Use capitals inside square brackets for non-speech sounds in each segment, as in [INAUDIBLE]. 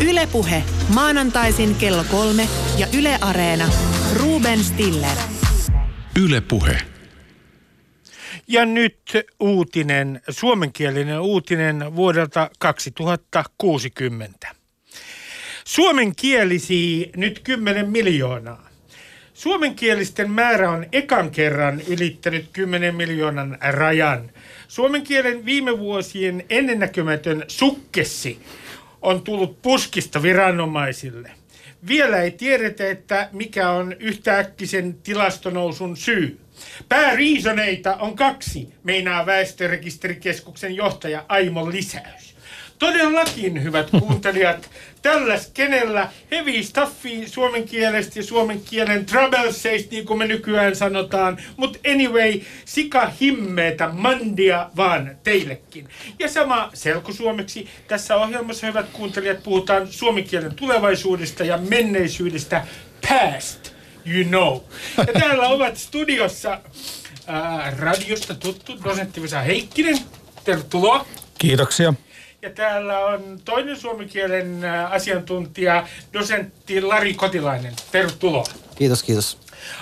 Ylepuhe maanantaisin kello kolme ja Yle Areena. Ruben Stiller. Ylepuhe. Ja nyt uutinen, suomenkielinen uutinen vuodelta 2060. Suomenkielisiä nyt 10 miljoonaa. Suomenkielisten määrä on ekan kerran ylittänyt 10 miljoonan rajan. Suomen kielen viime vuosien ennennäkemätön sukkessi on tullut puskista viranomaisille. Vielä ei tiedetä, että mikä on yhtäkkisen tilastonousun syy. Pääriisoneita on kaksi, meinaa väestörekisterikeskuksen johtaja Aimo Lisäys. Todellakin, hyvät kuuntelijat, tällä skenellä heavy stuffi suomen kielestä ja suomen kielen troublesseista, niin kuin me nykyään sanotaan. Mutta anyway, sika himmeetä mandia vaan teillekin. Ja sama selkosuomeksi. Tässä ohjelmassa, hyvät kuuntelijat, puhutaan suomen kielen tulevaisuudesta ja menneisyydestä past, you know. Ja täällä [LAUGHS] ovat studiossa ää, radiosta tuttu dosentti Vesa Heikkinen. Tervetuloa. Kiitoksia. Ja täällä on toinen suomenkielen ää, asiantuntija, dosentti Lari Kotilainen. Tervetuloa. Kiitos, kiitos.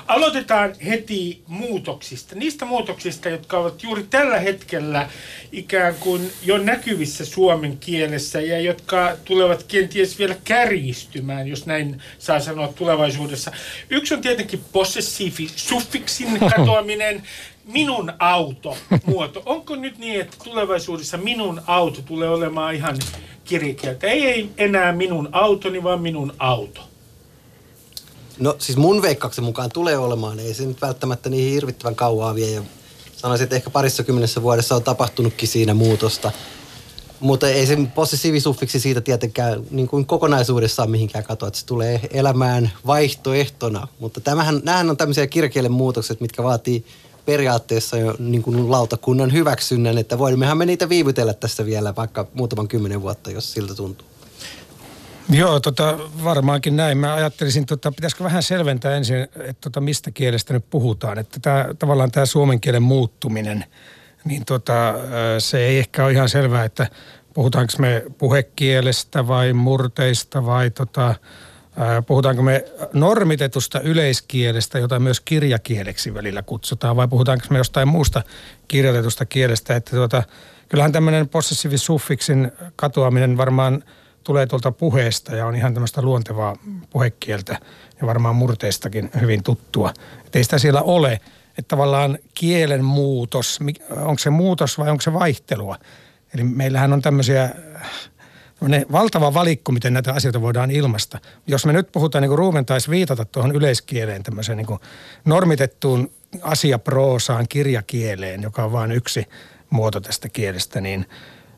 Aloitetaan heti muutoksista. Niistä muutoksista, jotka ovat juuri tällä hetkellä ikään kuin jo näkyvissä suomen kielessä ja jotka tulevat kenties vielä kärjistymään, jos näin saa sanoa tulevaisuudessa. Yksi on tietenkin possessiivi suffiksin [LAUGHS] katoaminen, minun auto muoto. Onko nyt niin, että tulevaisuudessa minun auto tulee olemaan ihan kirjakieltä? Ei, ei enää minun autoni, vaan minun auto. No siis mun veikkauksen mukaan tulee olemaan, ei se nyt välttämättä niin hirvittävän kauaa vie ja sanoisin, että ehkä parissa kymmenessä vuodessa on tapahtunutkin siinä muutosta. Mutta ei se possessiivisuffiksi siitä tietenkään niin kuin kokonaisuudessaan mihinkään katoa, että se tulee elämään vaihtoehtona. Mutta tämähän, nämähän on tämmöisiä kirjakielen muutokset, mitkä vaatii periaatteessa jo niin kuin lautakunnan hyväksynnän, että voimmehan me niitä viivytellä tässä vielä vaikka muutaman kymmenen vuotta, jos siltä tuntuu. Joo, tota, varmaankin näin. Mä ajattelisin, tota, pitäisikö vähän selventää ensin, että tota, mistä kielestä nyt puhutaan. Että tää, tavallaan tämä suomen kielen muuttuminen, niin tota, se ei ehkä ole ihan selvää, että puhutaanko me puhekielestä vai murteista vai tota, puhutaanko me normitetusta yleiskielestä, jota myös kirjakieleksi välillä kutsutaan, vai puhutaanko me jostain muusta kirjoitetusta kielestä. Että tota, kyllähän tämmöinen possessiivis-suffiksin katoaminen varmaan – tulee tuolta puheesta ja on ihan tämmöistä luontevaa puhekieltä ja varmaan murteistakin hyvin tuttua. Että ei sitä siellä ole. Että tavallaan kielen muutos, onko se muutos vai onko se vaihtelua? Eli meillähän on tämmöisiä valtava valikko, miten näitä asioita voidaan ilmaista. Jos me nyt puhutaan, niin kuin Ruumen taisi viitata tuohon yleiskieleen, tämmöiseen niin normitettuun asiaproosaan, kirjakieleen, joka on vain yksi muoto tästä kielestä, niin –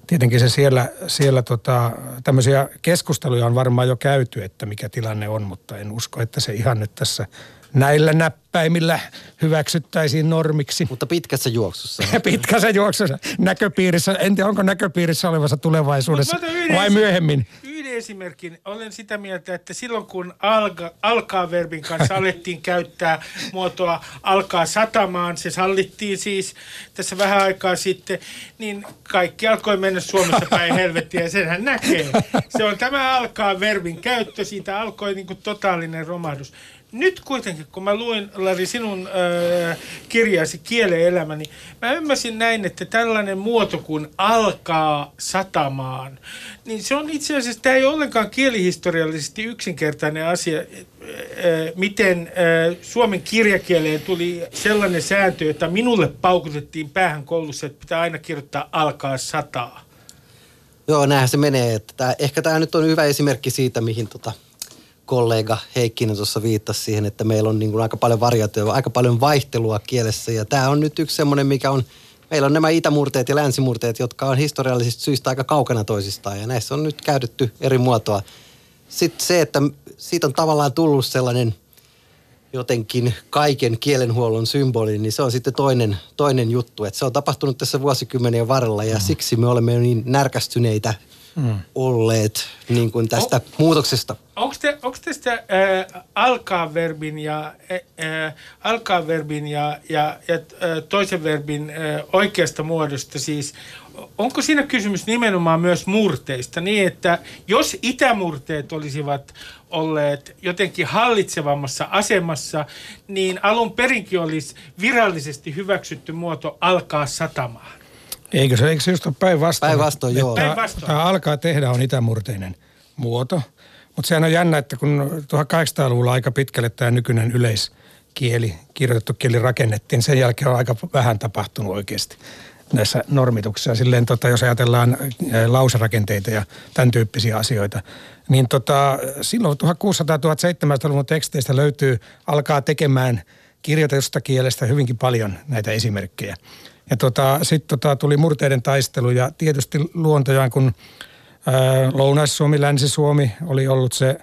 tietenkin se siellä, siellä tota, tämmöisiä keskusteluja on varmaan jo käyty, että mikä tilanne on, mutta en usko, että se ihan nyt tässä näillä näppäimillä hyväksyttäisiin normiksi. Mutta pitkässä juoksussa. [LAUGHS] pitkässä juoksussa. Näköpiirissä, en tiedä onko näköpiirissä olevassa tulevaisuudessa vai myöhemmin. Yhden esimerkin. Olen sitä mieltä, että silloin kun alka, alkaa verbin kanssa [LAUGHS] alettiin käyttää muotoa alkaa satamaan, se sallittiin siis tässä vähän aikaa sitten, niin kaikki alkoi mennä Suomessa [LAUGHS] päin helvettiä ja senhän näkee. Se on tämä alkaa verbin käyttö, siitä alkoi niin kuin totaalinen romahdus. Nyt kuitenkin, kun mä luin, Lari, sinun äh, kirjasi Kielen elämä, niin mä ymmärsin näin, että tällainen muoto kuin alkaa satamaan, niin se on itse asiassa, tämä ei ole ollenkaan kielihistoriallisesti yksinkertainen asia, äh, miten äh, suomen kirjakieleen tuli sellainen sääntö, että minulle paukutettiin päähän koulussa, että pitää aina kirjoittaa alkaa sataa. Joo, näinhän se menee. Että tämä, ehkä tämä nyt on hyvä esimerkki siitä, mihin tota, kollega Heikkinen tuossa viittasi siihen, että meillä on niin kuin aika paljon variaatioita, aika paljon vaihtelua kielessä. Ja tämä on nyt yksi semmoinen, mikä on, meillä on nämä itämurteet ja länsimurteet, jotka on historiallisista syistä aika kaukana toisistaan. Ja näissä on nyt käytetty eri muotoa. Sitten se, että siitä on tavallaan tullut sellainen jotenkin kaiken kielenhuollon symboli, niin se on sitten toinen, toinen juttu. Että se on tapahtunut tässä vuosikymmenien varrella ja mm. siksi me olemme niin närkästyneitä mm. olleet niin kuin tästä o- muutoksesta. Onko, te, onko tästä äh, alkaa verbin ja, äh, alkaa verbin ja, ja, ja toisen verbin äh, oikeasta muodosta siis, onko siinä kysymys nimenomaan myös murteista niin, että jos itämurteet olisivat olleet jotenkin hallitsevammassa asemassa, niin alun perinkin olisi virallisesti hyväksytty muoto alkaa satamaan. Eikö se, eikö se just ole päinvastoin? Päinvastoin, joo. Päinvastoin. Tämä alkaa tehdä on itämurteinen muoto. Mutta sehän on jännä, että kun 1800-luvulla aika pitkälle tämä nykyinen yleiskieli, kirjoitettu kieli rakennettiin, sen jälkeen on aika vähän tapahtunut oikeasti näissä normituksissa. Silleen, tota, jos ajatellaan lauserakenteita ja tämän tyyppisiä asioita, niin tota, silloin 1600-1700-luvun teksteistä löytyy, alkaa tekemään kirjoitetusta kielestä hyvinkin paljon näitä esimerkkejä. Ja tota, sitten tota, tuli murteiden taistelu ja tietysti luontojaan, kun Lounais-Suomi, Länsi-Suomi oli ollut se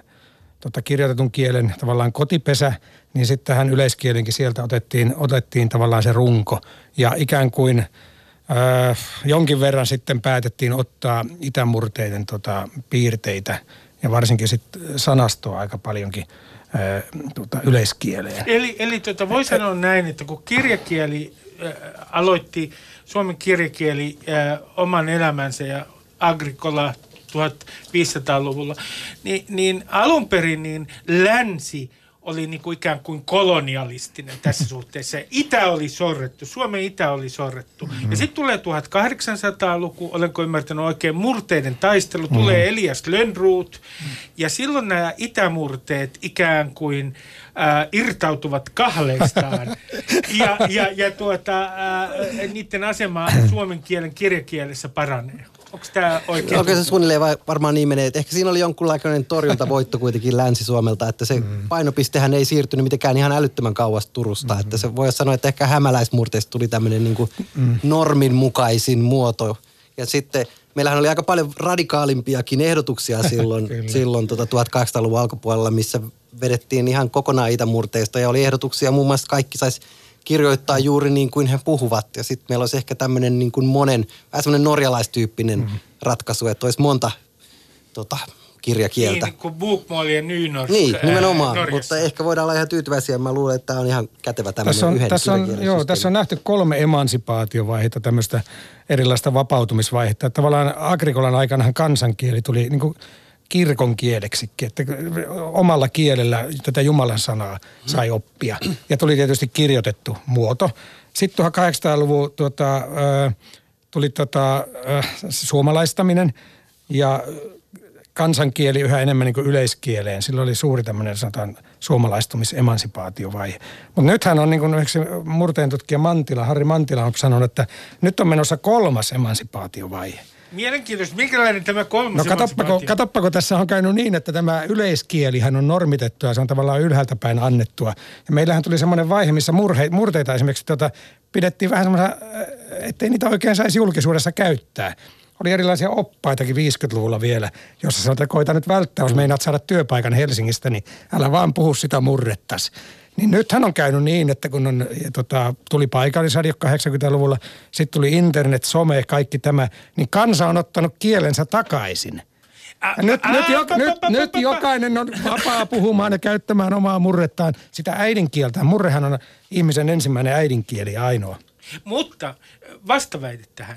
tota, kirjoitetun kielen tavallaan kotipesä, niin sitten tähän yleiskielenkin sieltä otettiin, otettiin tavallaan se runko. Ja ikään kuin äh, jonkin verran sitten päätettiin ottaa itämurteiden tota, piirteitä ja varsinkin sitten sanastoa aika paljonkin äh, tota, yleiskieleen. Eli, eli tota, voi sanoa näin, että kun kirjakieli aloitti, suomen kirjakieli äh, oman elämänsä ja Agricola 1500-luvulla, niin, niin alun perin niin länsi oli niin kuin ikään kuin kolonialistinen tässä suhteessa. Itä oli sorrettu, Suomen itä oli sorrettu. Mm-hmm. Ja sitten tulee 1800-luku, olenko ymmärtänyt oikein, murteiden taistelu, tulee mm-hmm. Elias Lönnruut. Mm-hmm. Ja silloin nämä itämurteet ikään kuin äh, irtautuvat kahleistaan. [LAUGHS] ja, ja, ja tuota, äh, niiden asema suomen kielen kirjakielessä paranee. Onko tämä oikein? Onko se suunnilleen varmaan niin menee, että ehkä siinä oli jonkunlainen torjuntavoitto kuitenkin Länsi-Suomelta, että se mm. painopistehän ei siirtynyt mitenkään ihan älyttömän kauas Turusta. Mm. Että se voi sanoa, että ehkä hämäläismurteista tuli tämmöinen niin kuin mm. normin mukaisin muoto. Ja sitten meillähän oli aika paljon radikaalimpiakin ehdotuksia [LAUGHS] silloin, silloin tota 1800-luvun alkupuolella, missä vedettiin ihan kokonaan itämurteista ja oli ehdotuksia muun muassa kaikki saisi kirjoittaa juuri niin kuin he puhuvat. Ja sitten meillä olisi ehkä tämmöinen niin kuin monen, vähän semmoinen norjalaistyyppinen mm-hmm. ratkaisu, että olisi monta tota, kirjakieltä. Niin, kuin Bukmål ja Nynorsk Niin, nimenomaan. Ää, mutta ehkä voidaan olla ihan tyytyväisiä. Mä luulen, että tämä on ihan kätevä tämmöinen tässä on, yhden tässä on, joo, tässä on nähty kolme emansipaatiovaihetta, tämmöistä erilaista vapautumisvaihetta. Tavallaan Agrikolan aikanahan kansankieli tuli niin kuin kirkon kieleksikin, että omalla kielellä tätä Jumalan sanaa sai oppia. Ja tuli tietysti kirjoitettu muoto. Sitten 1800-luvun tuota, tuli tuota, suomalaistaminen ja kansankieli yhä enemmän niin kuin yleiskieleen. Silloin oli suuri tämmöinen sanotaan suomalaistumis-emansipaatiovaihe. Mutta nythän on niin kuin murteen tutkija Mantila, Harri Mantila on sanonut, että nyt on menossa kolmas emansipaatiovaihe – Mielenkiintoista. Minkälainen tämä kolmas No katoppako, katoppako, tässä on käynyt niin, että tämä yleiskielihän on normitettua ja se on tavallaan ylhäältä päin annettua. Ja meillähän tuli semmoinen vaihe, missä murhe, murteita esimerkiksi tota, pidettiin vähän semmoisen, äh, ettei niitä oikein saisi julkisuudessa käyttää. Oli erilaisia oppaitakin 50-luvulla vielä, jossa sanotaan, että koita nyt välttää, jos meinaat saada työpaikan Helsingistä, niin älä vaan puhu sitä murrettas. Niin nythän on käynyt niin, että kun on, tota, tuli paikallisradio 80-luvulla, sitten tuli internet, some, kaikki tämä, niin kansa on ottanut kielensä takaisin. Ja nyt, nyt, jo, nyt, nyt jokainen on vapaa puhumaan ja käyttämään omaa murrettaan, sitä äidinkieltä. Murrehan on ihmisen ensimmäinen äidinkieli ja ainoa. Mutta vastaväite tähän.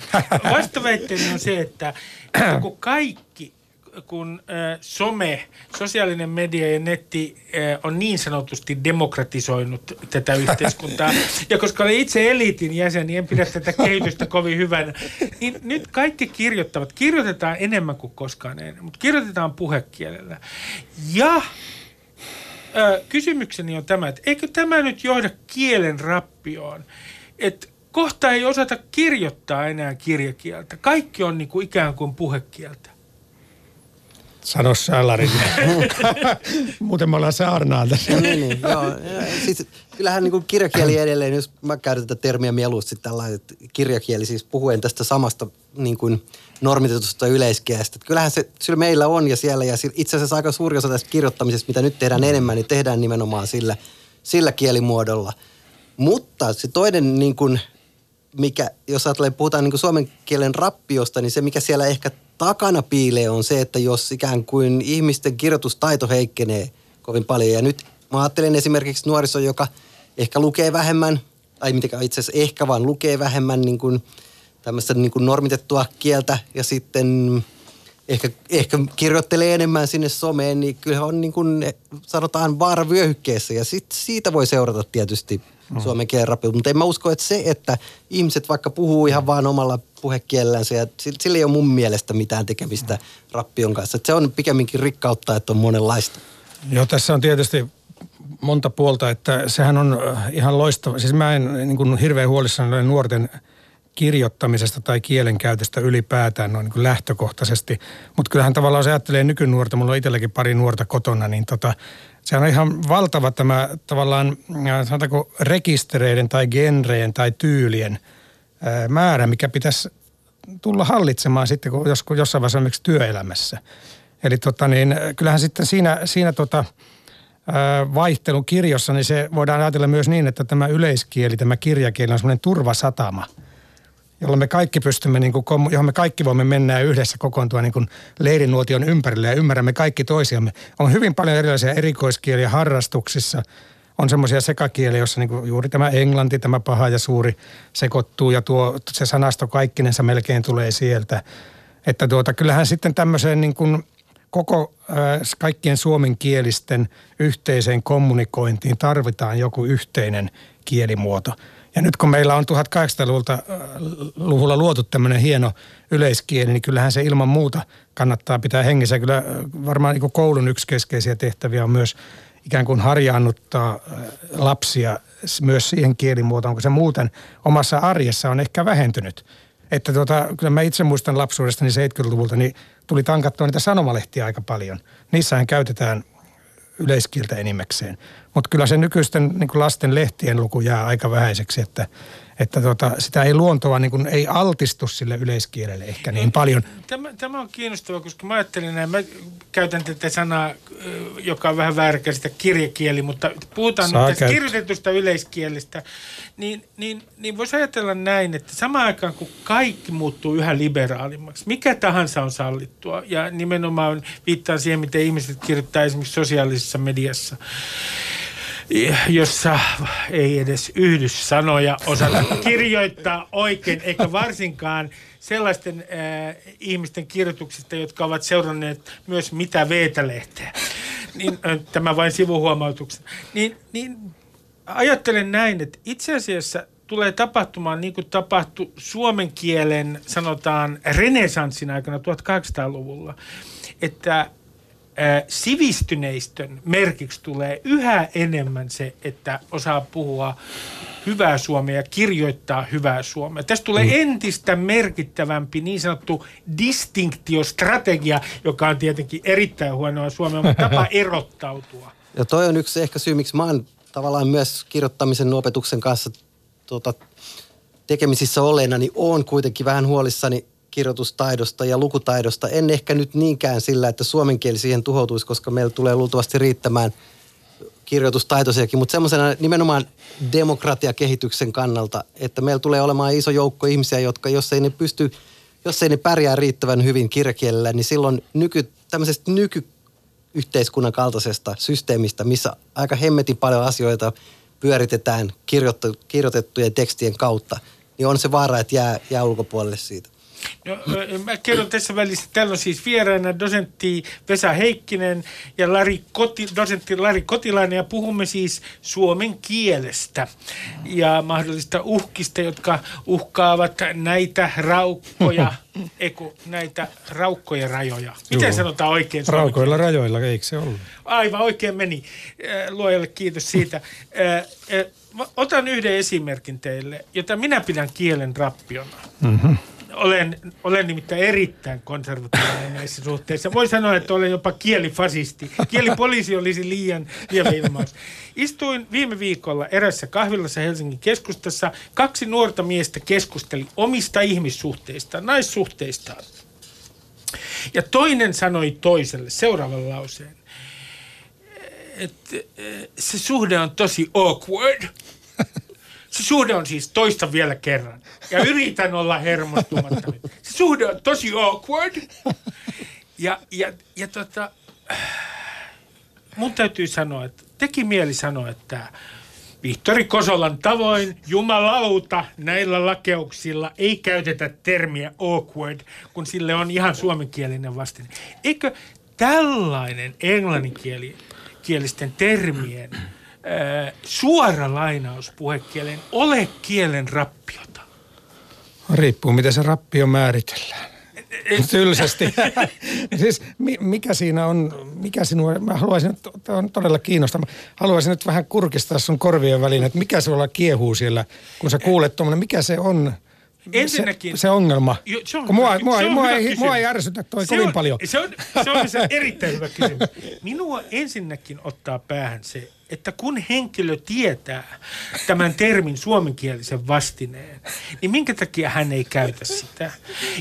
Vastaväitteeni on se, että, että kun kaikki kun äh, some, sosiaalinen media ja netti äh, on niin sanotusti demokratisoinut tätä [LAUGHS] yhteiskuntaa, ja koska olen itse eliitin jäsen, niin en pidä tätä kehitystä kovin hyvänä, niin nyt kaikki kirjoittavat. Kirjoitetaan enemmän kuin koskaan ennen, mutta kirjoitetaan puhekielellä. Ja äh, kysymykseni on tämä, että eikö tämä nyt johda kielen rappioon, että kohta ei osata kirjoittaa enää kirjakieltä. Kaikki on niin kuin ikään kuin puhekieltä. Sano Salarin. [LAUGHS] Muuten me ollaan saarnaan tässä. No niin, niin, joo. Siis, kyllähän niin kirjakieli edelleen, jos mä käytän tätä termiä mieluusti tällaiset kirjakieli, siis puhuen tästä samasta niin kuin normitetusta yleiskielestä. Kyllähän se sillä meillä on ja siellä, ja itse asiassa aika suuri osa tästä kirjoittamisesta, mitä nyt tehdään enemmän, niin tehdään nimenomaan sillä, sillä kielimuodolla. Mutta se toinen niin kuin, mikä, jos ajattelee, puhutaan niin kuin suomen kielen rappiosta, niin se mikä siellä ehkä takana piilee on se, että jos ikään kuin ihmisten kirjoitustaito heikkenee kovin paljon. Ja nyt mä ajattelen esimerkiksi nuoriso, joka ehkä lukee vähemmän, tai mitenkään itse asiassa ehkä vaan lukee vähemmän niin kuin tämmöistä niin kuin normitettua kieltä ja sitten ehkä, ehkä kirjoittelee enemmän sinne someen, niin kyllä on niin kuin sanotaan vaaravyöhykkeessä ja sit siitä voi seurata tietysti mm. suomen kielen rapio. Mutta en mä usko, että se, että ihmiset vaikka puhuu ihan vaan omalla puhekielellänsä ja sillä ei ole mun mielestä mitään tekemistä rappion kanssa. Että se on pikemminkin rikkautta, että on monenlaista. Joo, tässä on tietysti monta puolta, että sehän on ihan loistava. Siis mä en niin kuin hirveän huolissani nuorten kirjoittamisesta tai kielenkäytöstä ylipäätään noin niin lähtökohtaisesti. Mutta kyllähän tavallaan se ajattelee nykynuorta, mulla on itselläkin pari nuorta kotona, niin tota, se on ihan valtava tämä tavallaan, sanotaanko rekistereiden tai genreen tai tyylien ää, määrä, mikä pitäisi tulla hallitsemaan sitten kun jos, jossain vaiheessa esimerkiksi työelämässä. Eli tota niin, kyllähän sitten siinä, siinä tota, vaihtelun kirjossa, niin se voidaan ajatella myös niin, että tämä yleiskieli, tämä kirjakieli on semmoinen turvasatama – jolla me kaikki pystymme, niin kuin, johon me kaikki voimme mennä yhdessä kokoontua niin kuin leirinuotion ympärille ja ymmärrämme kaikki toisiamme. On hyvin paljon erilaisia erikoiskieliä harrastuksissa. On semmoisia sekakieliä, joissa niin kuin juuri tämä englanti, tämä paha ja suuri sekoittuu ja tuo, se sanasto kaikkinensa melkein tulee sieltä. Että tuota, kyllähän sitten tämmöiseen niin kuin koko äh, kaikkien suomenkielisten yhteiseen kommunikointiin tarvitaan joku yhteinen kielimuoto – ja nyt kun meillä on 1800-luvulla luotu tämmöinen hieno yleiskieli, niin kyllähän se ilman muuta kannattaa pitää hengissä. Kyllä varmaan niin koulun yksi keskeisiä tehtäviä on myös ikään kuin harjaannuttaa lapsia myös siihen kielimuotoon, kun se muuten omassa arjessa on ehkä vähentynyt. Että tuota, kyllä mä itse muistan lapsuudestani 70-luvulta, niin tuli tankattua niitä sanomalehtiä aika paljon. Niissähän käytetään yleiskieltä enimmäkseen. Mutta kyllä se nykyisten niin lasten lehtien luku jää aika vähäiseksi, että että tota, sitä ei luontoa niin kuin, ei altistu sille yleiskielelle ehkä niin paljon. Tämä, tämä on kiinnostavaa, koska mä ajattelin näin, mä käytän tätä sanaa, joka on vähän väärinkäistä kirjakieli, mutta puhutaan Saa nyt tästä kirjoitetusta yleiskielestä, niin, niin, niin voisi ajatella näin, että samaan aikaan kun kaikki muuttuu yhä liberaalimmaksi, mikä tahansa on sallittua, ja nimenomaan viittaan siihen, miten ihmiset kirjoittaa esimerkiksi sosiaalisessa mediassa, jossa ei edes yhdyssanoja osata kirjoittaa oikein, eikä varsinkaan sellaisten äh, ihmisten kirjoituksista, jotka ovat seuranneet myös mitä veetälehteä. Niin, äh, tämä vain sivuhuomautuksena. Niin, niin ajattelen näin, että itse asiassa tulee tapahtumaan niin kuin tapahtui suomen kielen, sanotaan, renesanssin aikana 1800-luvulla, että sivistyneistön merkiksi tulee yhä enemmän se, että osaa puhua hyvää suomea ja kirjoittaa hyvää suomea. Tästä tulee mm. entistä merkittävämpi niin sanottu distinktiostrategia, joka on tietenkin erittäin huonoa suomea, mutta tapa [LAUGHS] erottautua. Ja toi on yksi ehkä syy, miksi mä oon tavallaan myös kirjoittamisen opetuksen kanssa tuota, tekemisissä olleena, niin oon kuitenkin vähän huolissani kirjoitustaidosta ja lukutaidosta. En ehkä nyt niinkään sillä, että suomen kieli siihen tuhoutuisi, koska meillä tulee luultavasti riittämään kirjoitustaitoisiakin, mutta semmoisena nimenomaan demokratiakehityksen kannalta, että meillä tulee olemaan iso joukko ihmisiä, jotka jos ei ne pysty, jos ei ne pärjää riittävän hyvin kirjakielellä, niin silloin nyky, tämmöisestä nykyyhteiskunnan kaltaisesta systeemistä, missä aika hemmetin paljon asioita pyöritetään kirjoitettujen tekstien kautta, niin on se vaara, että jää, jää ulkopuolelle siitä. No, mä kerron tässä välissä, täällä on siis vieraana dosentti Vesa Heikkinen ja Lari Koti, dosentti Lari Kotilainen ja puhumme siis suomen kielestä ja mahdollista uhkista, jotka uhkaavat näitä raukkoja, [LAUGHS] eku, näitä raukkoja rajoja. Miten Joo. sanotaan oikein? Raukoilla rajoilla, eikö se ollut? Aivan oikein meni. Luojalle kiitos siitä. Otan yhden esimerkin teille, jota minä pidän kielen rappiona. Mm-hmm olen, olen nimittäin erittäin konservatiivinen näissä suhteissa. Voi sanoa, että olen jopa kielifasisti. Kielipoliisi olisi liian liian ilmaus. Istuin viime viikolla erässä kahvilassa Helsingin keskustassa. Kaksi nuorta miestä keskusteli omista ihmissuhteistaan, naissuhteistaan. Ja toinen sanoi toiselle seuraavan lauseen, että se suhde on tosi awkward. Se suhde on siis toista vielä kerran. Ja yritän olla hermostumatta. Se suhde on tosi awkward. Ja, ja, ja tota, mun täytyy sanoa, että teki mieli sanoa, että Vihtori Kosolan tavoin jumalauta näillä lakeuksilla ei käytetä termiä awkward, kun sille on ihan suomenkielinen vastine. Eikö tällainen englanninkielisten termien ää, suora lainaus puhekieleen ole kielen rappiota? Riippuu, miten se rappio määritellään. Tylsästi. [LAUGHS] siis mi- mikä siinä on, mikä sinua, mä haluaisin, tämä on todella kiinnostava. Haluaisin nyt vähän kurkistaa sun korvien väliin, että mikä sulla kiehuu siellä, kun sä kuulet tuommoinen, mikä se on? Ensinnäkin- Se, se ongelma. Jo, se on kun mua, mua, se on mua, ei, mua ei ärsytä toi Se kovin on, paljon. Se on, se on se [LAUGHS] erittäin hyvä kysymys. Minua ensinnäkin ottaa päähän se, että kun henkilö tietää tämän termin suomenkielisen vastineen, niin minkä takia hän ei käytä sitä?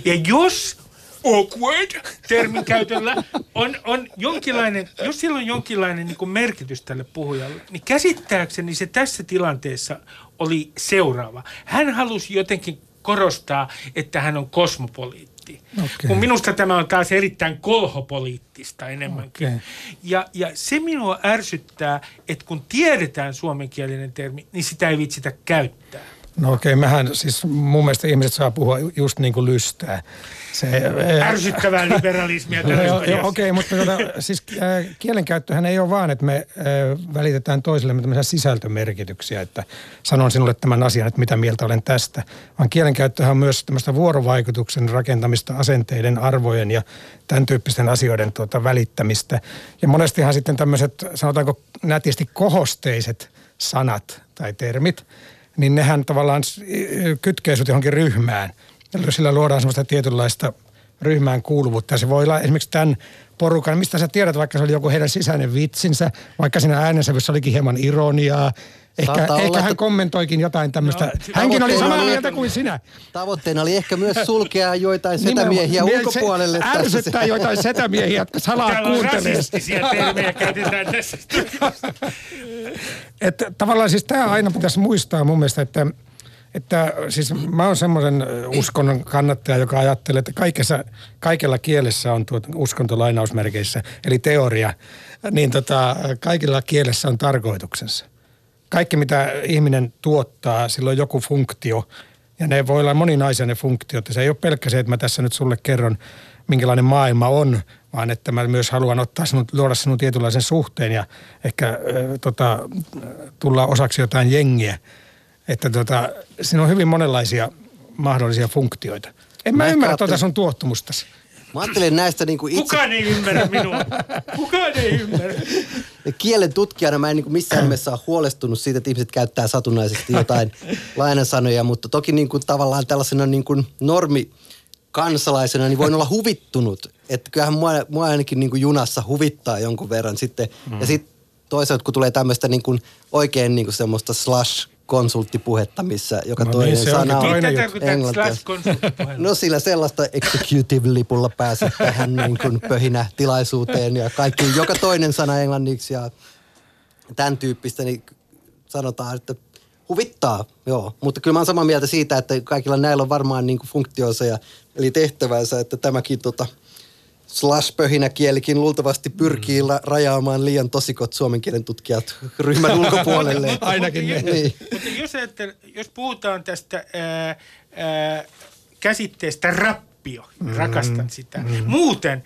Ja jos awkward termin käytöllä on, on jonkinlainen, jos sillä on jonkinlainen niin kuin merkitys tälle puhujalle, niin käsittääkseni se tässä tilanteessa oli seuraava. Hän halusi jotenkin korostaa, että hän on kosmopoliitti. Okei. Kun minusta tämä on taas erittäin kolhopoliittista enemmänkin. Okei. Ja, ja se minua ärsyttää, että kun tiedetään suomenkielinen termi, niin sitä ei vitsitä käyttää. No okei, okay, mähän siis mun mielestä ihmiset saa puhua just niin kuin lystää. Se, Ärsyttävää liberalismia [LAUGHS] okei, mutta tuota, siis äh, kielenkäyttöhän ei ole vaan, että me äh, välitetään toisillemme tämmöisiä sisältömerkityksiä, että sanon sinulle tämän asian, että mitä mieltä olen tästä, vaan kielenkäyttöhän on myös tämmöistä vuorovaikutuksen rakentamista, asenteiden, arvojen ja tämän tyyppisten asioiden tuota, välittämistä. Ja monestihan sitten tämmöiset, sanotaanko nätisti kohosteiset sanat tai termit, niin nehän tavallaan sut johonkin ryhmään. Sillä luodaan semmoista tietynlaista ryhmään kuuluvuutta. Ja se voi olla esimerkiksi tämän porukan, mistä sä tiedät, vaikka se oli joku heidän sisäinen vitsinsä, vaikka siinä äänensävyssä olikin hieman ironiaa. Ehkä, Saattaa ehkä olla, hän että- kommentoikin jotain tämmöistä. Joo, Hänkin oli samaa oli- mieltä kuin sinä. Tavoitteena oli ehkä myös sulkea joitain setämiehiä Nimenomaan. ulkopuolelle. Se ärsyttää joitain setämiehiä, jotka salaa Täällä kuuntelee. termejä käytetään tässä. Että tavallaan siis tämä aina pitäisi muistaa mun mielestä, että, että siis mä oon semmoisen uskonnon kannattaja, joka ajattelee, että kaikessa, kaikella kielessä on tuota uskonto lainausmerkeissä, eli teoria, niin tota, kaikilla kielessä on tarkoituksensa. Kaikki, mitä ihminen tuottaa, sillä on joku funktio, ja ne voi olla moninaisia ne funktiot. Ja se ei ole pelkkä se, että mä tässä nyt sulle kerron, minkälainen maailma on, vaan että mä myös haluan ottaa sinut, luoda sinun tietynlaisen suhteen ja ehkä äh, tota, tulla osaksi jotain jengiä. Että tota, siinä on hyvin monenlaisia mahdollisia funktioita. En mä, Mä ymmärrä tuota sun tuottumustasi. Mä ajattelen näistä niin kuin itse Kukaan ei ymmärrä minua. Kukaan ei ymmärrä. kielen tutkijana mä en niin missään [CLEARS THROAT] nimessä ole huolestunut siitä, että ihmiset käyttää satunnaisesti jotain lainasanoja, mutta toki niin kuin tavallaan tällaisena niin kuin normi kansalaisena niin voin olla huvittunut. Että kyllähän mua, mua ainakin niin kuin junassa huvittaa jonkun verran sitten. Mm. Ja sitten toisaalta kun tulee tämmöistä niin kuin oikein niin kuin semmoista slash konsulttipuhetta, missä joka No niin, toinen onkin sana on englantia. No sillä sellaista executive-lipulla pääset [LAUGHS] tähän niin kuin pöhinä tilaisuuteen ja kaikki, joka toinen sana englanniksi ja tämän tyyppistä, niin sanotaan, että huvittaa, joo. Mutta kyllä mä oon samaa mieltä siitä, että kaikilla näillä on varmaan niin kuin funktionsa ja, eli tehtävänsä, että tämäkin tota, slash-pöhinäkielikin luultavasti pyrkii mm. rajaamaan liian tosikot suomen kielen tutkijat [LAUGHS] ryhmän [LAUGHS] ulkopuolelle. Ainakin ne. niin. Mutta jos, jos puhutaan tästä ää, ää, käsitteestä rappio, mm, rakastan sitä. Mm. Muuten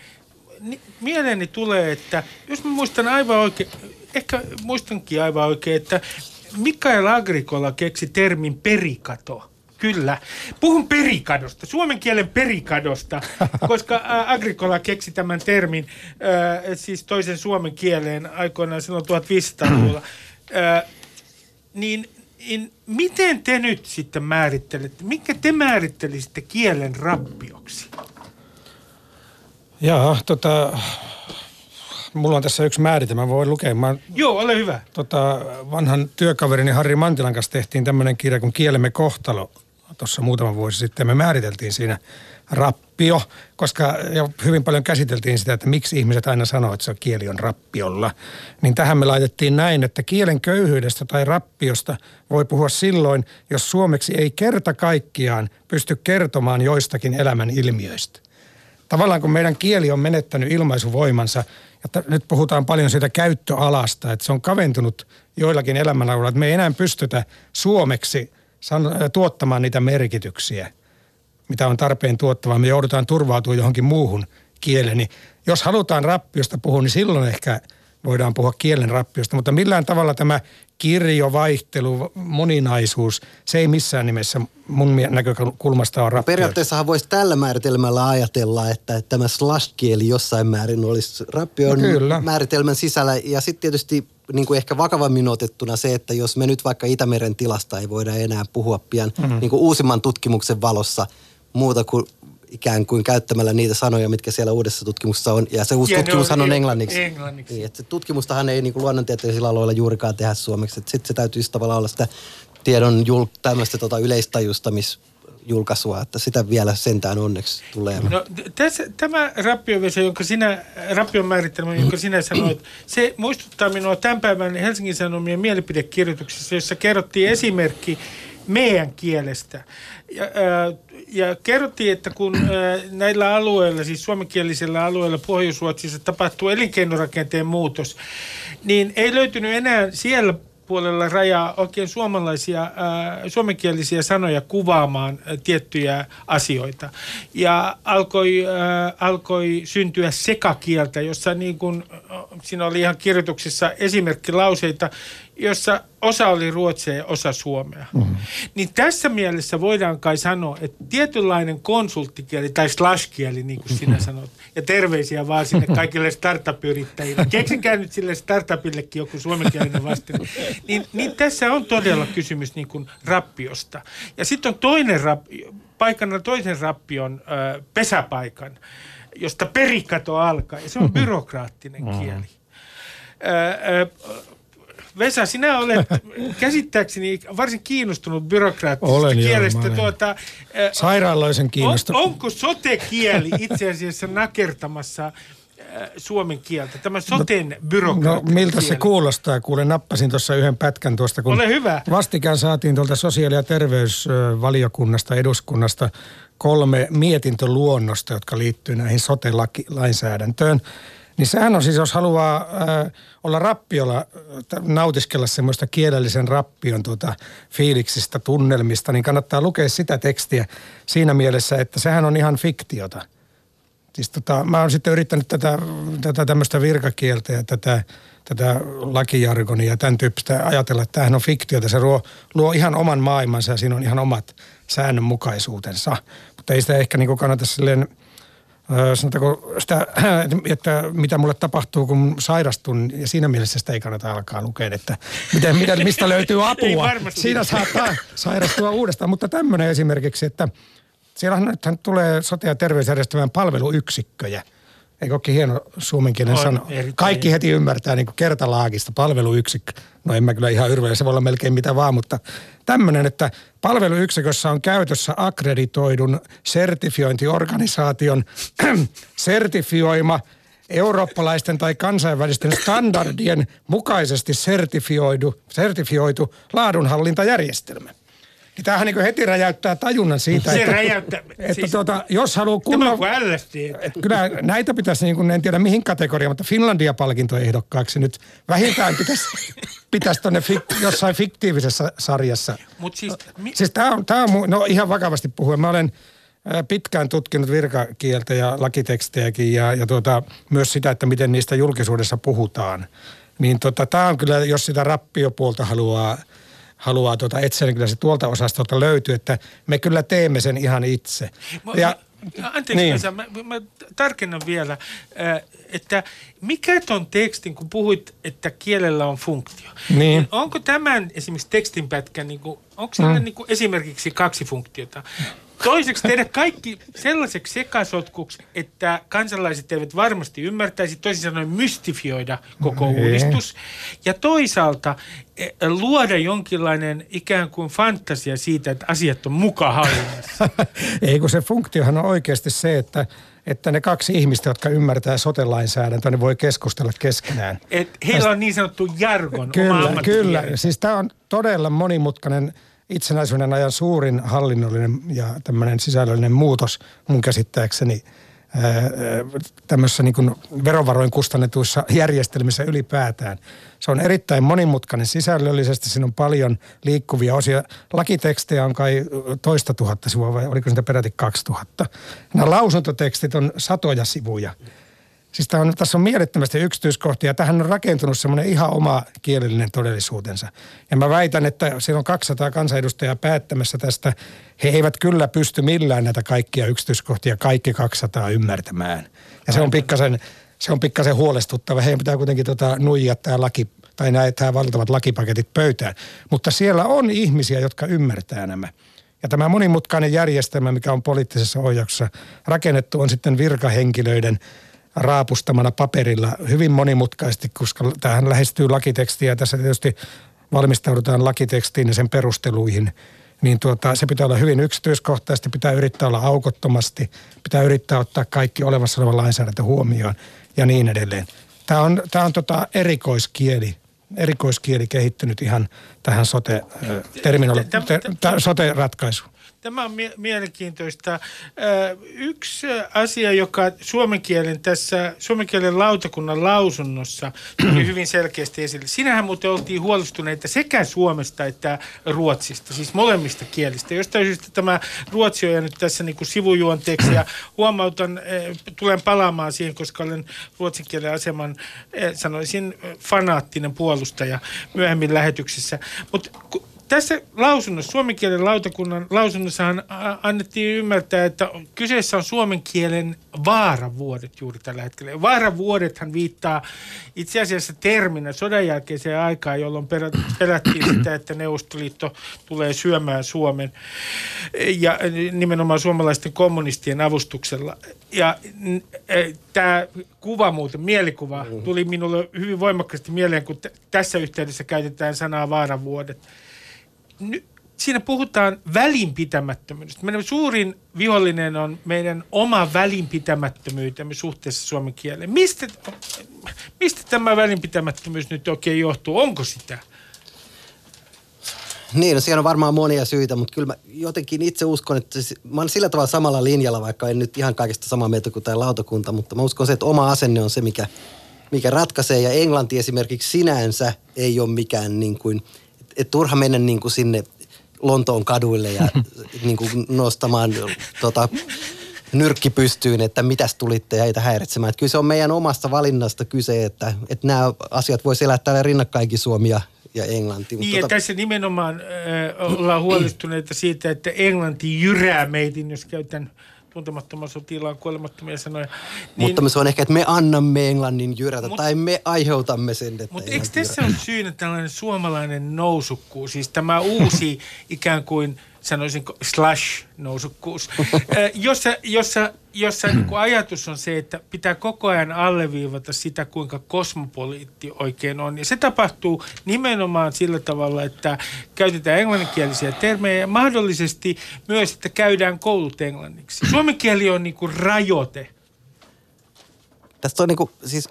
ni, mieleeni tulee, että jos mä muistan aivan oikein, ehkä muistankin aivan oikein, että Mikael Agricola keksi termin perikato. Kyllä. Puhun perikadosta, suomen kielen perikadosta, [LAUGHS] koska Agricola keksi tämän termin, siis toisen suomen kieleen aikoinaan silloin 1500-luvulla. [CLEARS THROAT] Ä, niin, niin miten te nyt sitten määrittelette, minkä te määrittelisitte kielen rappioksi? Jaa, tota, mulla on tässä yksi määritelmä, voin lukea. Mä, Joo, ole hyvä. tota, vanhan työkaverini Harri Mantilan kanssa tehtiin tämmöinen kirja kuin Kielemme kohtalo tuossa muutama vuosi sitten. Me määriteltiin siinä rappio. koska jo hyvin paljon käsiteltiin sitä, että miksi ihmiset aina sanoo, että se kieli on rappiolla. Niin tähän me laitettiin näin, että kielen köyhyydestä tai rappiosta voi puhua silloin, jos suomeksi ei kerta kaikkiaan pysty kertomaan joistakin elämän ilmiöistä. Tavallaan kun meidän kieli on menettänyt ilmaisuvoimansa, ja nyt puhutaan paljon siitä käyttöalasta, että se on kaventunut joillakin elämänalueilla, että me ei enää pystytä suomeksi tuottamaan niitä merkityksiä – mitä on tarpeen tuottavaa, me joudutaan turvautumaan johonkin muuhun kieleen. Niin jos halutaan rappiosta puhua, niin silloin ehkä voidaan puhua kielen rappiosta, mutta millään tavalla tämä kirjo, vaihtelu, moninaisuus, se ei missään nimessä mun näkökulmasta ole rappio. Periaatteessahan voisi tällä määritelmällä ajatella, että tämä slash-kieli jossain määrin olisi rappion no määritelmän sisällä. Ja sitten tietysti niin kuin ehkä vakavammin otettuna se, että jos me nyt vaikka Itämeren tilasta ei voida enää puhua pian mm-hmm. niin kuin uusimman tutkimuksen valossa – muuta kuin ikään kuin käyttämällä niitä sanoja, mitkä siellä uudessa tutkimuksessa on. Ja se uusi ja tutkimushan on, on englanniksi. englanniksi. Niin, että se tutkimustahan ei niin kuin luonnontieteellisillä aloilla juurikaan tehdä suomeksi. Sitten se täytyisi tavallaan olla sitä tiedon jul, tämmöistä tota yleistajustamisjulkaisua, että sitä vielä sentään onneksi tulee. No, tässä, tämä rappiovesa, jonka sinä, rappion määritelmä, jonka sinä sanoit, se muistuttaa minua tämän päivän Helsingin Sanomien mielipidekirjoituksessa, jossa kerrottiin esimerkki meidän kielestä. Ja, ää, ja kerrottiin, että kun ää, näillä alueilla, siis suomenkielisillä alueilla Pohjois-Ruotsissa tapahtuu elinkeinorakenteen muutos, niin ei löytynyt enää siellä puolella rajaa oikein suomalaisia, äh, suomenkielisiä sanoja kuvaamaan äh, tiettyjä asioita. Ja alkoi, äh, alkoi syntyä sekakieltä, jossa niin kuin, siinä oli ihan kirjoituksissa esimerkkilauseita, jossa osa oli ruotsia ja osa suomea. Mm-hmm. Niin tässä mielessä voidaan kai sanoa, että tietynlainen konsulttikieli tai slash-kieli, niin kuin sinä mm-hmm. sanot, ja terveisiä vaan sinne kaikille startup-yrittäjille. Keksikää nyt sille startupillekin joku suomenkielinen vaste. Niin, niin tässä on todella kysymys niin kuin rappiosta. Ja sitten on toinen rappio, paikana toisen rappion ö, pesäpaikan, josta perikato alkaa, ja se on byrokraattinen kieli. Ö, ö, Vesa, sinä olet [LAUGHS] käsittääkseni varsin kiinnostunut byrokraattisesta kielestä. Joo, tuota, Sairaaloisen kiinnostunut. On, onko sote-kieli itse asiassa nakertamassa suomen kieltä, tämä soten no, byrokraattinen No miltä se kuulostaa? Kuule, nappasin tuossa yhden pätkän tuosta, kun Ole hyvä. vastikään saatiin tuolta sosiaali- ja terveysvaliokunnasta, eduskunnasta kolme mietintöluonnosta, jotka liittyy näihin sote-lainsäädäntöön. Niin sehän on siis, jos haluaa äh, olla rappiolla, äh, nautiskella semmoista kielellisen rappion tuota, fiiliksistä, tunnelmista, niin kannattaa lukea sitä tekstiä siinä mielessä, että sehän on ihan fiktiota. Siis tota, mä oon sitten yrittänyt tätä, tätä tämmöistä virkakieltä ja tätä, tätä lakijargonia ja tämän tyyppistä ajatella, että tämähän on fiktiota. Se luo, luo ihan oman maailmansa ja siinä on ihan omat säännönmukaisuutensa. Mutta ei sitä ehkä niin kannata silleen – sanotaanko sitä, [CLEARS THROAT] että mitä mulle tapahtuu, kun sairastun, ja siinä mielessä sitä ei kannata alkaa lukea, että miten, miten, mistä löytyy [LAUGHS] apua. Siinä saattaa sairastua uudestaan, mutta tämmöinen esimerkiksi, että siellä nythän tulee sote- ja terveysjärjestelmän palveluyksikköjä. Eikö olekin hieno suomenkielinen sano? Kaikki heti ymmärtää niin kertalaakista palveluyksikkö. No en mä kyllä ihan yrveä, se voi olla melkein mitä vaan, mutta tämmöinen, että palveluyksikössä on käytössä akkreditoidun sertifiointiorganisaation [CLEARS THROAT] sertifioima eurooppalaisten tai kansainvälisten standardien mukaisesti sertifioidu, sertifioitu laadunhallintajärjestelmä. Niin tämähän niin heti räjäyttää tajunnan siitä, se että, räjäyttää, että siis, tuota, jos haluaa kunnon... Kyllä näitä pitäisi, niin kuin, en tiedä mihin kategoriaan, mutta Finlandia-palkintoehdokkaaksi nyt vähintään pitäisi, [LAUGHS] pitäisi tuonne fik, jossain fiktiivisessä sarjassa. Mut siis, mi- siis tämä on, tää on, no ihan vakavasti puhuen, mä olen pitkään tutkinut virkakieltä ja lakitekstejäkin ja, ja tuota, myös sitä, että miten niistä julkisuudessa puhutaan. Niin tota, tämä on kyllä, jos sitä rappiopuolta haluaa haluaa tuota etsiä, niin kyllä se tuolta osastolta löytyy, että me kyllä teemme sen ihan itse. ja, Anteeksi, niin. Vesa, mä, mä tarkennan vielä, että mikä ton tekstin, kun puhuit, että kielellä on funktio, niin onko tämän esimerkiksi tekstinpätkän, niin kuin, onko sillä mm. niin kuin esimerkiksi kaksi funktiota? Toiseksi tehdä kaikki sellaiseksi sekasotkuksi, että kansalaiset eivät varmasti ymmärtäisi, toisin sanoen mystifioida koko Ei. uudistus. Ja toisaalta eh, luoda jonkinlainen ikään kuin fantasia siitä, että asiat on muka hallinnassa. [LAUGHS] Ei kun se funktiohan on oikeasti se, että, että ne kaksi ihmistä, jotka ymmärtää sote-lainsäädäntöä, ne voi keskustella keskenään. Et heillä on niin sanottu jargon, Kyllä, kyllä. Siis tämä on todella monimutkainen itsenäisyyden ajan suurin hallinnollinen ja tämmöinen sisällöllinen muutos mun käsittääkseni ää, tämmöisissä niin verovaroin kustannetuissa järjestelmissä ylipäätään. Se on erittäin monimutkainen sisällöllisesti, siinä on paljon liikkuvia osia. Lakitekstejä on kai toista tuhatta sivua vai oliko niitä peräti kaksi tuhatta. Nämä lausuntotekstit on satoja sivuja. Siis on, tässä on mielettömästi yksityiskohtia. Tähän on rakentunut semmoinen ihan oma kielellinen todellisuutensa. Ja mä väitän, että siellä on 200 kansanedustajaa päättämässä tästä. He eivät kyllä pysty millään näitä kaikkia yksityiskohtia kaikki 200 ymmärtämään. Ja se on pikkasen, se on pikkasen huolestuttava. Heidän pitää kuitenkin tota nuijia tämä laki tai nämä, valtavat lakipaketit pöytään. Mutta siellä on ihmisiä, jotka ymmärtää nämä. Ja tämä monimutkainen järjestelmä, mikä on poliittisessa ohjauksessa rakennettu, on sitten virkahenkilöiden raapustamana paperilla hyvin monimutkaisesti, koska tähän lähestyy lakitekstiä ja tässä tietysti valmistaudutaan lakitekstiin ja sen perusteluihin. Niin tuota, se pitää olla hyvin yksityiskohtaisesti, pitää yrittää olla aukottomasti, pitää yrittää ottaa kaikki olemassa oleva lainsäädäntö huomioon ja niin edelleen. Tämä on, tämä on tota erikoiskieli, erikoiskieli kehittynyt ihan tähän sote, terminolo- Tämä- te, tä- sote-ratkaisuun. Tämä on mie- mielenkiintoista. Yksi asia, joka suomen kielen tässä, suomen kielen lautakunnan lausunnossa tuli hyvin selkeästi esille. Sinähän muuten oltiin huolestuneita sekä Suomesta että Ruotsista, siis molemmista kielistä. Jostain syystä tämä Ruotsi on jäänyt tässä niin sivujuonteeksi ja huomautan, tulen palaamaan siihen, koska olen ruotsin kielen aseman, sanoisin, fanaattinen puolustaja myöhemmin lähetyksessä. Mutta tässä lausunnossa, suomen kielen lautakunnan lausunnossahan annettiin ymmärtää, että kyseessä on suomen kielen vaaravuodet juuri tällä hetkellä. Vaaravuodethan viittaa itse asiassa terminä sodan jälkeiseen aikaan, jolloin [CLEARS THROAT] pelättiin sitä, että Neuvostoliitto tulee syömään Suomen ja nimenomaan suomalaisten kommunistien avustuksella. Ja tämä kuva muuten, mielikuva, tuli minulle hyvin voimakkaasti mieleen, kun t- tässä yhteydessä käytetään sanaa vaaravuodet ny, siinä puhutaan välinpitämättömyydestä. Meidän suurin vihollinen on meidän oma välinpitämättömyytemme suhteessa suomen kieleen. Mistä, mistä tämä välinpitämättömyys nyt oikein johtuu? Onko sitä? Niin, no siellä on varmaan monia syitä, mutta kyllä mä jotenkin itse uskon, että se- mä olen sillä tavalla samalla linjalla, vaikka en nyt ihan kaikesta samaa mieltä kuin tämä lautakunta, mutta mä uskon se, että oma asenne on se, mikä, mikä ratkaisee. Ja Englanti esimerkiksi sinänsä ei ole mikään niin kuin, et turha mennä niin kuin sinne Lontoon kaduille ja [LAUGHS] niin kuin nostamaan tota, nyrkki pystyyn, että mitäs tulitte ja heitä häiritsemään. Että kyllä se on meidän omasta valinnasta kyse, että, että nämä asiat voisi elää täällä rinnakkainkin Suomi ja, ja Englanti. Mutta Niin, ja tässä nimenomaan äh, ollaan huolestuneita siitä, että Englanti jyrää meitin, jos käytän tuntemattoman sotilaan kuolemattomia sanoja. Niin, Mutta se on ehkä, että me annamme Englannin jyrätä Mut- tai me aiheutamme sen, että Mutta eikö tässä ole syynä tällainen suomalainen nousukkuus, siis tämä uusi [LAUGHS] ikään kuin sanoisinko slash-nousukkuus, Ö, jossa, jossa, jossa niin kuin ajatus on se, että pitää koko ajan alleviivata sitä, kuinka kosmopoliitti oikein on. Ja se tapahtuu nimenomaan sillä tavalla, että käytetään englanninkielisiä termejä ja mahdollisesti myös, että käydään koulut englanniksi. Suomen kieli on niin kuin rajoite. Tästä on niinku, siis,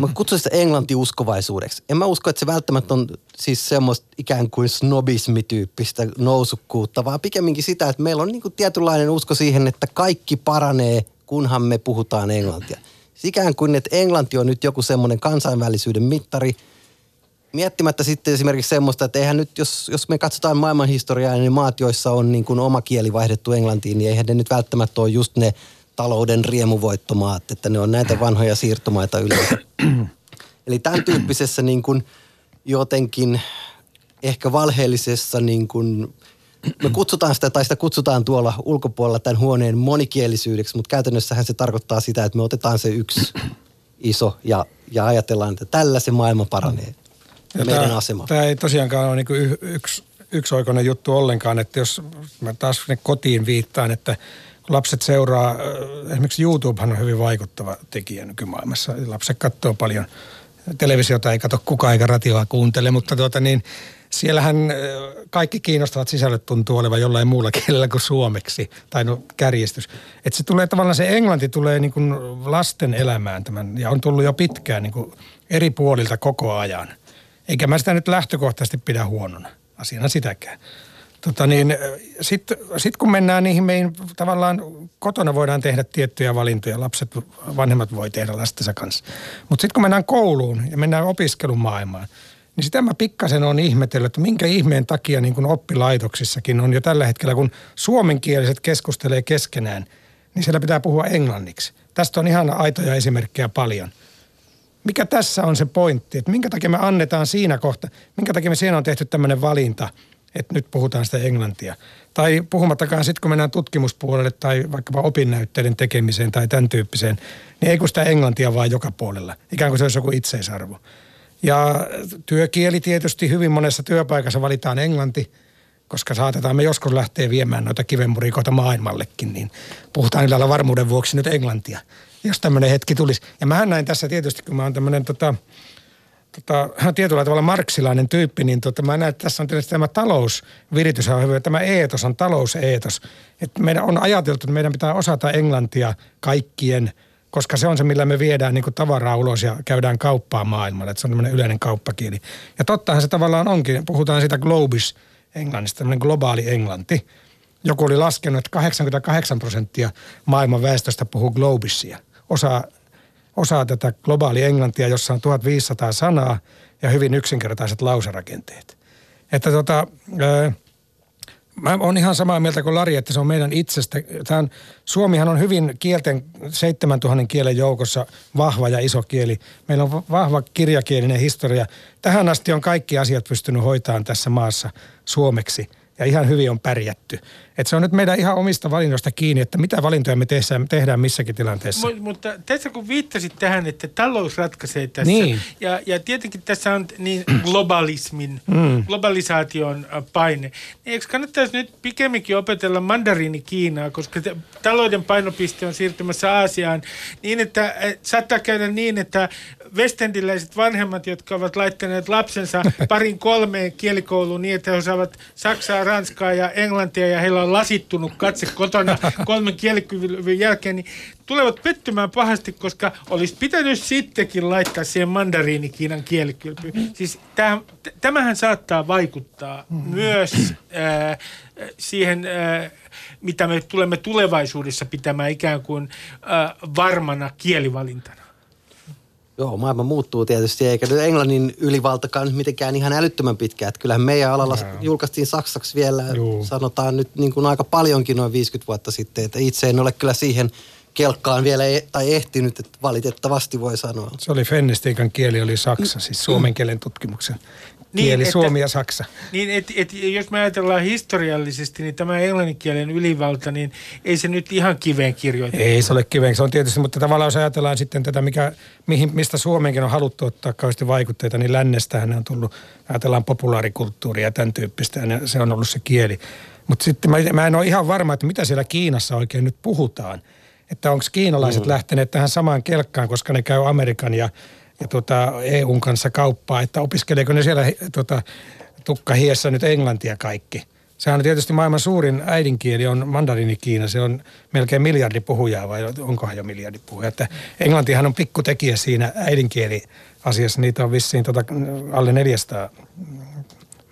mä kutsun sitä englantiuskovaisuudeksi. En mä usko, että se välttämättä on siis semmoista ikään kuin snobismityyppistä nousukkuutta, vaan pikemminkin sitä, että meillä on niinku tietynlainen usko siihen, että kaikki paranee, kunhan me puhutaan englantia. Siis ikään kuin, että englanti on nyt joku semmoinen kansainvälisyyden mittari, miettimättä sitten esimerkiksi semmoista, että eihän nyt, jos, jos me katsotaan maailmanhistoriaa, niin maat, joissa on niin kuin oma kieli vaihdettu englantiin, niin eihän ne nyt välttämättä ole just ne talouden riemuvoittomaat, että ne on näitä vanhoja siirtomaita yleensä. [CLEARS THROAT] Eli tämän tyyppisessä niin kuin jotenkin ehkä valheellisessa niin kuin, me kutsutaan sitä tai sitä kutsutaan tuolla ulkopuolella tämän huoneen monikielisyydeksi, mutta käytännössähän se tarkoittaa sitä, että me otetaan se yksi iso ja, ja ajatellaan, että tällä se maailma paranee. Ja meidän asema. Tämä ei tosiaankaan ole niin yksi yksioikoinen juttu ollenkaan, että jos mä taas kotiin viittaan, että lapset seuraa, äh, esimerkiksi YouTubehan on hyvin vaikuttava tekijä nykymaailmassa. Lapset katsoo paljon televisiota, ei katso kukaan eikä ratioa kuuntele, mutta tuota niin, siellähän äh, kaikki kiinnostavat sisällöt tuntuu olevan jollain muulla kielellä kuin suomeksi, tai no kärjestys. Että se tulee tavallaan, se englanti tulee niin kuin lasten elämään tämän, ja on tullut jo pitkään niin kuin eri puolilta koko ajan. Eikä mä sitä nyt lähtökohtaisesti pidä huonona asiana sitäkään. Tota niin, Sitten sit kun mennään niihin meihin, tavallaan kotona voidaan tehdä tiettyjä valintoja, lapset, vanhemmat voi tehdä lastensa kanssa. Mutta sitten kun mennään kouluun ja mennään opiskelumaailmaan, niin sitä mä pikkasen on ihmetellyt, että minkä ihmeen takia niin kun oppilaitoksissakin on jo tällä hetkellä, kun suomenkieliset keskustelee keskenään, niin siellä pitää puhua englanniksi. Tästä on ihan aitoja esimerkkejä paljon. Mikä tässä on se pointti, että minkä takia me annetaan siinä kohta, minkä takia me siinä on tehty tämmöinen valinta – että nyt puhutaan sitä englantia. Tai puhumattakaan sitten, kun mennään tutkimuspuolelle tai vaikkapa opinnäytteiden tekemiseen tai tämän tyyppiseen, niin ei kun sitä englantia vaan joka puolella. Ikään kuin se olisi joku itseisarvo. Ja työkieli tietysti hyvin monessa työpaikassa valitaan englanti, koska saatetaan me joskus lähteä viemään noita kivenmurikoita maailmallekin, niin puhutaan niillä varmuuden vuoksi nyt englantia, jos tämmöinen hetki tulisi. Ja mä näin tässä tietysti, kun mä oon tämmöinen tota, tota, hän on tietyllä tavalla marksilainen tyyppi, niin tota, mä näen, että tässä on tietysti tämä talousviritys on hyvä. Tämä eetos on talouseetos. Että meidän on ajateltu, että meidän pitää osata englantia kaikkien, koska se on se, millä me viedään niin tavaraa ulos ja käydään kauppaa maailmalla. Että se on tämmöinen yleinen kauppakieli. Ja tottahan se tavallaan onkin. Puhutaan siitä globis englannista, tämmöinen globaali englanti. Joku oli laskenut, että 88 prosenttia maailman väestöstä puhuu globisia. Osaa osaa tätä globaali englantia, jossa on 1500 sanaa ja hyvin yksinkertaiset lauserakenteet. Että tota, mä oon ihan samaa mieltä kuin Lari, että se on meidän itsestä. Tämä Suomihan on hyvin kielten 7000 kielen joukossa vahva ja iso kieli. Meillä on vahva kirjakielinen historia. Tähän asti on kaikki asiat pystynyt hoitamaan tässä maassa suomeksi – ja ihan hyvin on pärjätty. Et se on nyt meidän ihan omista valinnoista kiinni, että mitä valintoja me tehdään, tehdään missäkin tilanteessa. M- mutta tässä kun viittasit tähän, että talous ratkaisee tässä, niin. ja, ja tietenkin tässä on niin [CLEARS THROAT] globalismin, mm. globalisaation äh, paine, niin eikö kannattaisi nyt pikemminkin opetella mandariini Kiinaa, koska te, talouden painopiste on siirtymässä Aasiaan, niin että äh, saattaa käydä niin, että vestendiläiset vanhemmat, jotka ovat laittaneet lapsensa [LAUGHS] parin kolmeen kielikouluun niin, että he osaavat saksaa, ranskaa ja englantia ja heillä on lasittunut katse kotona kolmen kielikyvyn jälkeen, niin tulevat pettymään pahasti, koska olisi pitänyt sittenkin laittaa siihen mandariinikiinan kielikylpyyn. Siis täm, tämähän saattaa vaikuttaa mm. myös äh, siihen, äh, mitä me tulemme tulevaisuudessa pitämään ikään kuin äh, varmana kielivalintana. Joo, maailma muuttuu tietysti, eikä nyt englannin ylivaltakaan nyt mitenkään ihan älyttömän pitkä. Että kyllähän meidän alalla no. julkaistiin saksaksi vielä, Joo. sanotaan nyt niin kuin aika paljonkin noin 50 vuotta sitten. Että itse en ole kyllä siihen kelkkaan vielä e- tai ehtinyt, että valitettavasti voi sanoa. Se oli Fennistiikan kieli, oli saksa, siis suomen kielen tutkimuksen niin, kieli, että, Suomi ja Saksa. Niin, et, et, jos me ajatellaan historiallisesti, niin tämä englanninkielen ylivalta, niin ei se nyt ihan kiveen kirjoitettu. Ei se ole kiveen, se on tietysti, mutta tavallaan jos ajatellaan sitten tätä, mikä, mihin, mistä Suomeenkin on haluttu ottaa kauheasti vaikutteita, niin lännestähän ne on tullut, ajatellaan populaarikulttuuria ja tämän tyyppistä, ja se on ollut se kieli. Mutta sitten mä, mä en ole ihan varma, että mitä siellä Kiinassa oikein nyt puhutaan. Että onko kiinalaiset mm. lähteneet tähän samaan kelkkaan, koska ne käy Amerikan ja ja tota, EUn kanssa kauppaa, että opiskeleeko ne siellä tota, tukkahiessä nyt englantia kaikki. Sehän on tietysti maailman suurin äidinkieli on mandariinikiina. Se on melkein miljardi puhujaa vai onkohan jo miljardi puhujaa. Että englantihan on pikkutekijä siinä äidinkieli asiassa. Niitä on vissiin tota alle 400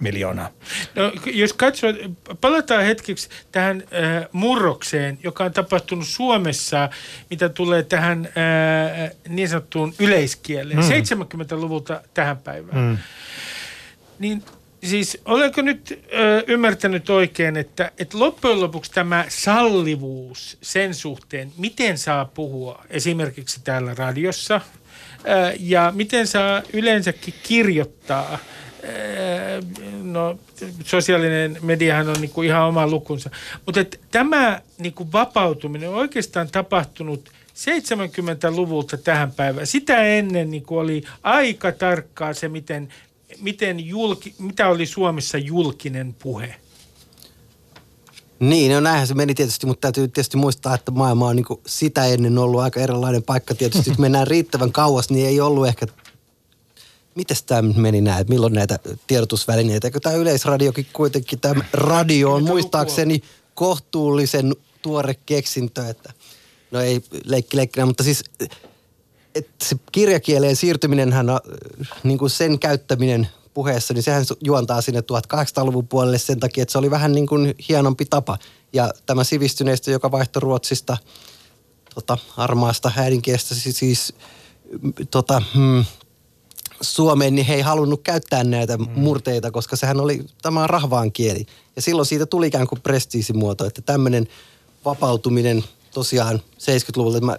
miljoonaa. No, jos katsoo, palataan hetkeksi tähän äh, murrokseen, joka on tapahtunut Suomessa, mitä tulee tähän äh, niin sanottuun yleiskieleen, mm. 70-luvulta tähän päivään. Mm. Niin siis olenko nyt ö, ymmärtänyt oikein, että, että loppujen lopuksi tämä sallivuus sen suhteen, miten saa puhua esimerkiksi täällä radiossa ö, ja miten saa yleensäkin kirjoittaa – no sosiaalinen mediahan on niinku ihan oma lukunsa. Mutta tämä niinku vapautuminen on oikeastaan tapahtunut 70-luvulta tähän päivään. Sitä ennen niinku oli aika tarkkaa se, miten miten julki, mitä oli Suomessa julkinen puhe? Niin, no näinhän se meni tietysti, mutta täytyy tietysti muistaa, että maailma on niin sitä ennen ollut aika erilainen paikka. Tietysti, jos mennään riittävän kauas, niin ei ollut ehkä Mites tämä meni näin, että milloin näitä tiedotusvälineitä? Eikö tämä yleisradiokin kuitenkin, tämä radio on muistaakseni kohtuullisen tuore keksintö, että no ei leikki leikkinä, mutta siis että se kirjakieleen siirtyminenhän, niin kuin sen käyttäminen puheessa, niin sehän juontaa sinne 1800-luvun puolelle sen takia, että se oli vähän niin kuin hienompi tapa. Ja tämä sivistyneistö, joka vaihtoi Ruotsista tota, armaasta äidinkiestä, siis, siis tota, hmm, Suomeen, niin he ei halunnut käyttää näitä mm. murteita, koska sehän oli tämä rahvaan kieli. Ja silloin siitä tuli ikään kuin prestiisimuoto, että tämmöinen vapautuminen tosiaan 70-luvulla, mä,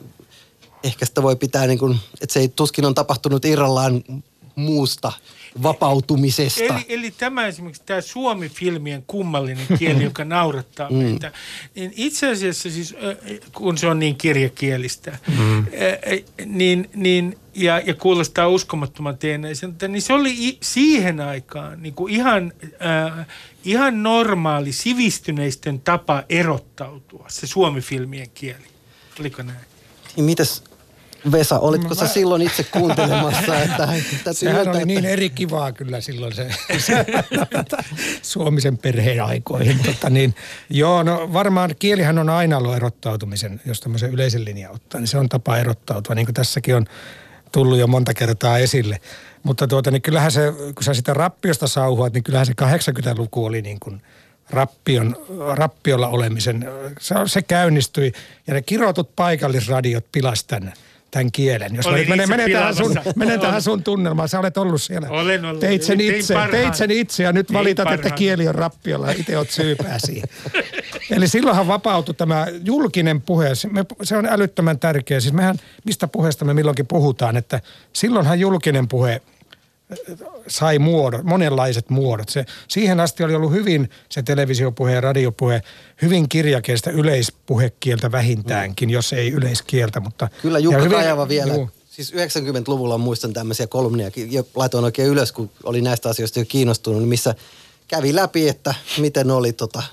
ehkä sitä voi pitää niin kuin, että se ei tuskin on tapahtunut irrallaan muusta vapautumisesta. Eli, eli tämä esimerkiksi tämä Suomi-filmien kummallinen kieli, [LAUGHS] joka naurattaa mm. meitä, niin itse asiassa siis, kun se on niin kirjakielistä, mm. niin, niin ja, ja kuulostaa uskomattoman teenäiseltä, niin se oli siihen aikaan niin kuin ihan, äh, ihan normaali sivistyneisten tapa erottautua, se suomi-filmien kieli. Oliko näin? Niin mitäs Vesa, olitko mä... sä silloin itse kuuntelemassa? [LAUGHS] Että, että Sehän oli että... niin eri kivaa kyllä silloin se, se [LAUGHS] Suomisen perheen aikoihin. Tota niin, joo, no varmaan kielihän on aina ollut erottautumisen, jos tämmöisen yleisen linjan ottaa, niin se on tapa erottautua, niin kuin tässäkin on tullut jo monta kertaa esille. Mutta tuota, niin kyllähän se, kun sä sitä rappiosta sauhuat, niin kyllähän se 80-luku oli niin kuin rappion, rappiolla olemisen. Se, se käynnistyi ja ne kirotut paikallisradiot pilas tänne tämän kielen. Jos Olin menen, menen, tähän sun, menen tähän sun tunnelmaan, sä olet ollut siellä. Olen ollut. Teit sen itse, teit sen itse ja nyt valitat, parhaan. että kieli on rappiolla ja itse oot syypää siihen. [LAUGHS] Eli silloinhan vapautui tämä julkinen puhe. Se on älyttömän tärkeä. Siis mehän, mistä puheesta me milloinkin puhutaan, että silloinhan julkinen puhe – sai muodot, monenlaiset muodot. Se, siihen asti oli ollut hyvin se televisiopuhe ja radiopuhe, hyvin kirjakeista yleispuhekieltä vähintäänkin, mm. jos ei yleiskieltä. Mutta, Kyllä Jukka hyvin, Kajava vielä, juu. siis 90-luvulla muistan tämmöisiä kolumnia, ja laitoin oikein ylös, kun oli näistä asioista jo kiinnostunut, niin missä kävi läpi, että miten oli tota,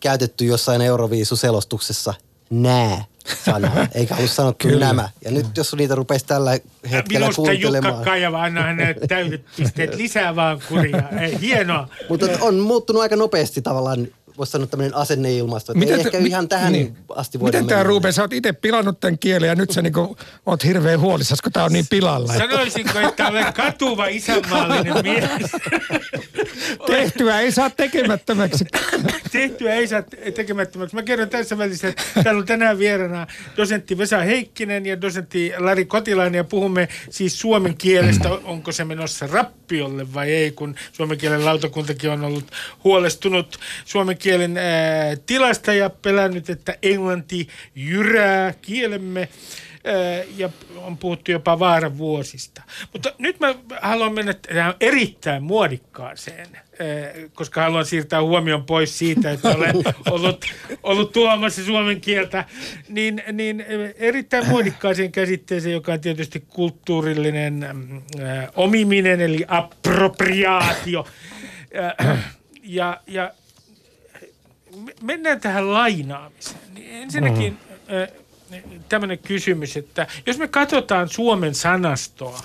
käytetty jossain Euroviisuselostuksessa nää sanaa, eikä ollut sanottu Kyllä. nämä. Ja nyt jos niitä rupeisi tällä hetkellä Minusta kuuntelemaan. Jukka Kajava anna täydet pisteet lisää vaan kuria. Ei, hienoa. Mutta on muuttunut aika nopeasti tavallaan voisi sanoa tämmöinen asenneilmasto. Että miten ei ehkä mi- ihan tähän niin. asti voida Miten tämä Ruben, sä oot itse pilannut tämän kielen ja nyt sä niinku oot hirveän huolissasi, kun tää on niin pilalla. Sanoisinko, että olen katuva isänmaallinen mies. Tehtyä ei saa tekemättömäksi. Tehtyä ei saa tekemättömäksi. Mä kerron tässä välissä, että täällä on tänään vieraana dosentti Vesa Heikkinen ja dosentti Lari Kotilainen ja puhumme siis suomen kielestä. Onko se menossa rappiolle vai ei, kun suomen kielen lautakuntakin on ollut huolestunut suomen kielen ää, tilasta ja pelännyt, että englanti jyrää kielemme ää, ja on puhuttu jopa vaaravuosista. Mutta nyt mä haluan mennä tähän erittäin muodikkaaseen, ää, koska haluan siirtää huomion pois siitä, että olen [LAUGHS] ollut, ollut tuomassa suomen kieltä, niin, niin erittäin muodikkaaseen käsitteeseen, joka on tietysti kulttuurillinen ää, omiminen, eli appropriaatio. Ja, ja mennään tähän lainaamiseen. Niin ensinnäkin mm-hmm. tämmöinen kysymys, että jos me katsotaan Suomen sanastoa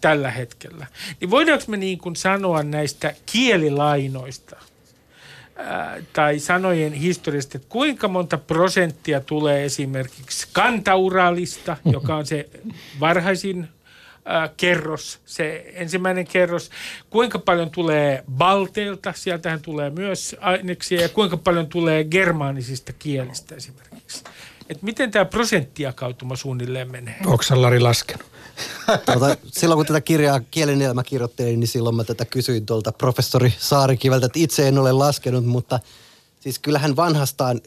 tällä hetkellä, niin voidaanko me niin kuin sanoa näistä kielilainoista tai sanojen historiasta, että kuinka monta prosenttia tulee esimerkiksi kantauralista, joka on se varhaisin äh, kerros, se ensimmäinen kerros. Kuinka paljon tulee balteilta, sieltähän tulee myös aineksia, ja kuinka paljon tulee germaanisista kielistä esimerkiksi. Et miten tämä prosenttijakautuma suunnilleen menee? Onko Lari laskenut? Tuota, silloin kun tätä kirjaa Kielen elämä kirjoittelin, niin silloin mä tätä kysyin tuolta professori Saarikiveltä, että itse en ole laskenut, mutta siis kyllähän vanhastaan,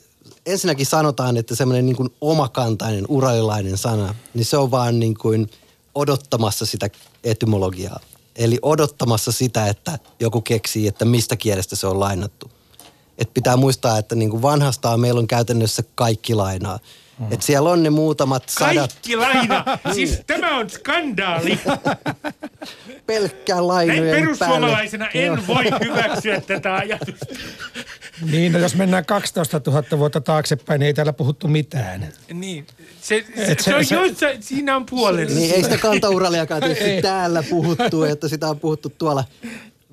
ensinnäkin sanotaan, että semmoinen niin kuin omakantainen, uralilainen sana, niin se on vaan niin kuin – odottamassa sitä etymologiaa. Eli odottamassa sitä, että joku keksii, että mistä kielestä se on lainattu. Et pitää muistaa, että niin kuin vanhastaan meillä on käytännössä kaikki lainaa. Mm. Et siellä on ne muutamat sadat. Kaikki laina. [LAUGHS] siis tämä on skandaali. [LAUGHS] pelkkää Näin lainojen perussuomalaisena päälle. en voi hyväksyä tätä ajatusta. Niin, no jos mennään 12 000 vuotta taaksepäin, niin ei täällä puhuttu mitään. Niin, se, se, se, se- on se- joissain, siinä on puolensa. Niin ei sitä kantauraliakaan tietysti [LAUGHS] Ei. täällä puhuttu, että sitä on puhuttu tuolla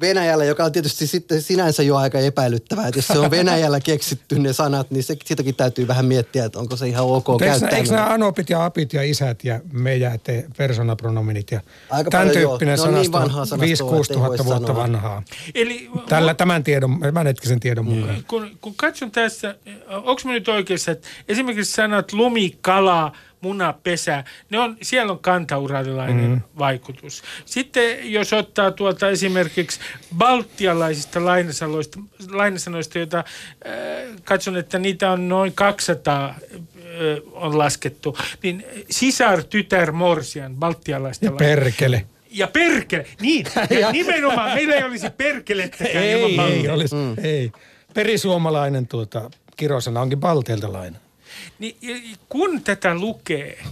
Venäjällä, joka on tietysti sitten sinänsä jo aika epäilyttävää, että jos se on Venäjällä keksitty ne sanat, niin se, sitäkin täytyy vähän miettiä, että onko se ihan ok Mutta käyttää. eikö nämä anopit ja apit ja isät ja meijät ja persoonapronominit ja Aika tämän paljon joo. tyyppinen Ne on niin sanasto vanhaa on sanastoa, 5-6 ettei voi tuhatta vuotta sanoa. vanhaa. Eli Tällä, tämän tiedon, tämän hetkisen tiedon Mm. mukaan. kun, kun katson tässä, onko mä nyt oikeassa, että esimerkiksi sanat lumi, kala, muna, pesä, ne on, siellä on kantauralilainen mm. vaikutus. Sitten jos ottaa tuolta esimerkiksi baltialaisista lainasanoista, lainasanoista joita äh, katson, että niitä on noin 200 äh, on laskettu, niin sisar, tytär, morsian, baltialaista Ja perkele. Ja perkele, niin. [LAUGHS] Ja nimenomaan meillä ei olisi perkelettäkään ilman Ei, ei, olisi, mm. ei. Perisuomalainen tuota, kirosana onkin Balteelta laina. Niin, kun tätä lukee,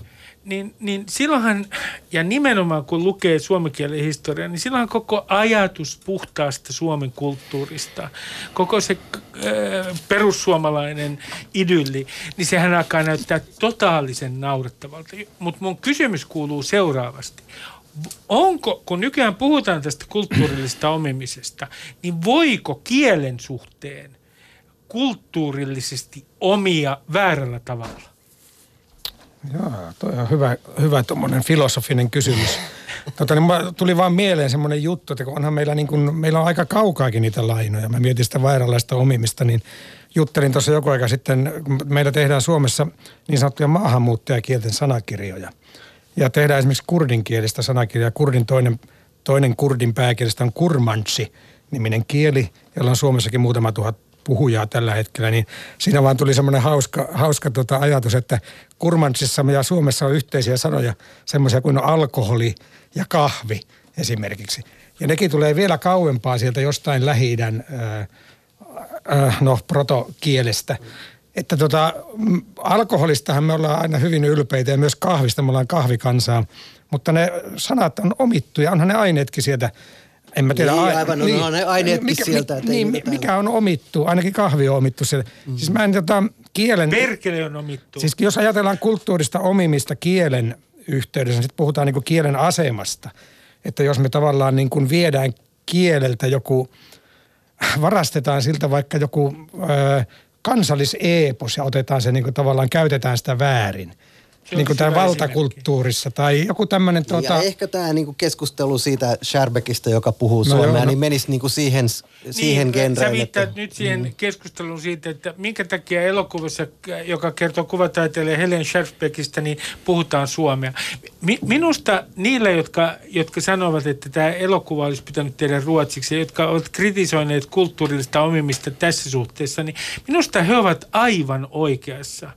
niin, niin silloinhan, ja nimenomaan kun lukee suomen kielen historiaa, niin silloinhan koko ajatus puhtaasta Suomen kulttuurista, koko se äh, perussuomalainen idylli, niin sehän alkaa näyttää totaalisen naurettavalta. Mutta mun kysymys kuuluu seuraavasti. Onko, kun nykyään puhutaan tästä kulttuurillisesta omimisesta, niin voiko kielen suhteen kulttuurillisesti omia väärällä tavalla? Joo, toi on hyvä, hyvä tuommoinen filosofinen kysymys. [LAUGHS] Tota, niin tuli vaan mieleen semmoinen juttu, että onhan meillä, niin kun, meillä on aika kaukaakin niitä lainoja. Mä mietin sitä vääränlaista omimista, niin juttelin tuossa joku aika sitten, meillä tehdään Suomessa niin sanottuja maahanmuuttajakielten sanakirjoja. Ja tehdään esimerkiksi kurdinkielistä sanakirjaa. Kurdin toinen, toinen kurdin pääkielestä on kurmansi niminen kieli, jolla on Suomessakin muutama tuhat puhujaa tällä hetkellä, niin siinä vaan tuli semmoinen hauska, hauska tota ajatus, että Kurmansissa ja Suomessa on yhteisiä sanoja, semmoisia kuin alkoholi ja kahvi esimerkiksi. Ja nekin tulee vielä kauempaa sieltä jostain Lähi-idän, ää, ää, no, protokielestä. Että tota, alkoholistahan me ollaan aina hyvin ylpeitä ja myös kahvista me ollaan kahvikansaa, mutta ne sanat on omittu ja onhan ne aineetkin sieltä en mä tiedä. Niin, ai- aivan, no, no, ne aineetkin sieltä, että ei Niin, mikä on omittu, ainakin kahvi on omittu siellä. Mm. Siis mä en tota, kielen... Perkele on omittu. Siis jos ajatellaan kulttuurista omimista kielen yhteydessä, niin sitten puhutaan niin kielen asemasta. Että jos me tavallaan niin kuin viedään kieleltä joku, varastetaan siltä vaikka joku ö, kansalliseepos ja otetaan se niin kuin tavallaan, käytetään sitä väärin. Niin kuin tämä valtakulttuurissa tai joku tämmöinen Tuota... tuota... Ja ehkä tämä niinku keskustelu siitä Scherbekistä, joka puhuu No suomea, joo, no- niin menisi niinku siihen, siihen niin, Sä genreen. viittaat että- nyt siihen mm. keskusteluun siitä, että minkä takia elokuvassa, joka kertoo kuvataiteilija Helen Scherfbeckistä, niin puhutaan suomea. Mi- minusta niillä, jotka, jotka sanovat, että tämä elokuva olisi pitänyt tehdä ruotsiksi, ja jotka ovat kritisoineet kulttuurillista omimista tässä suhteessa, niin minusta he ovat aivan oikeassa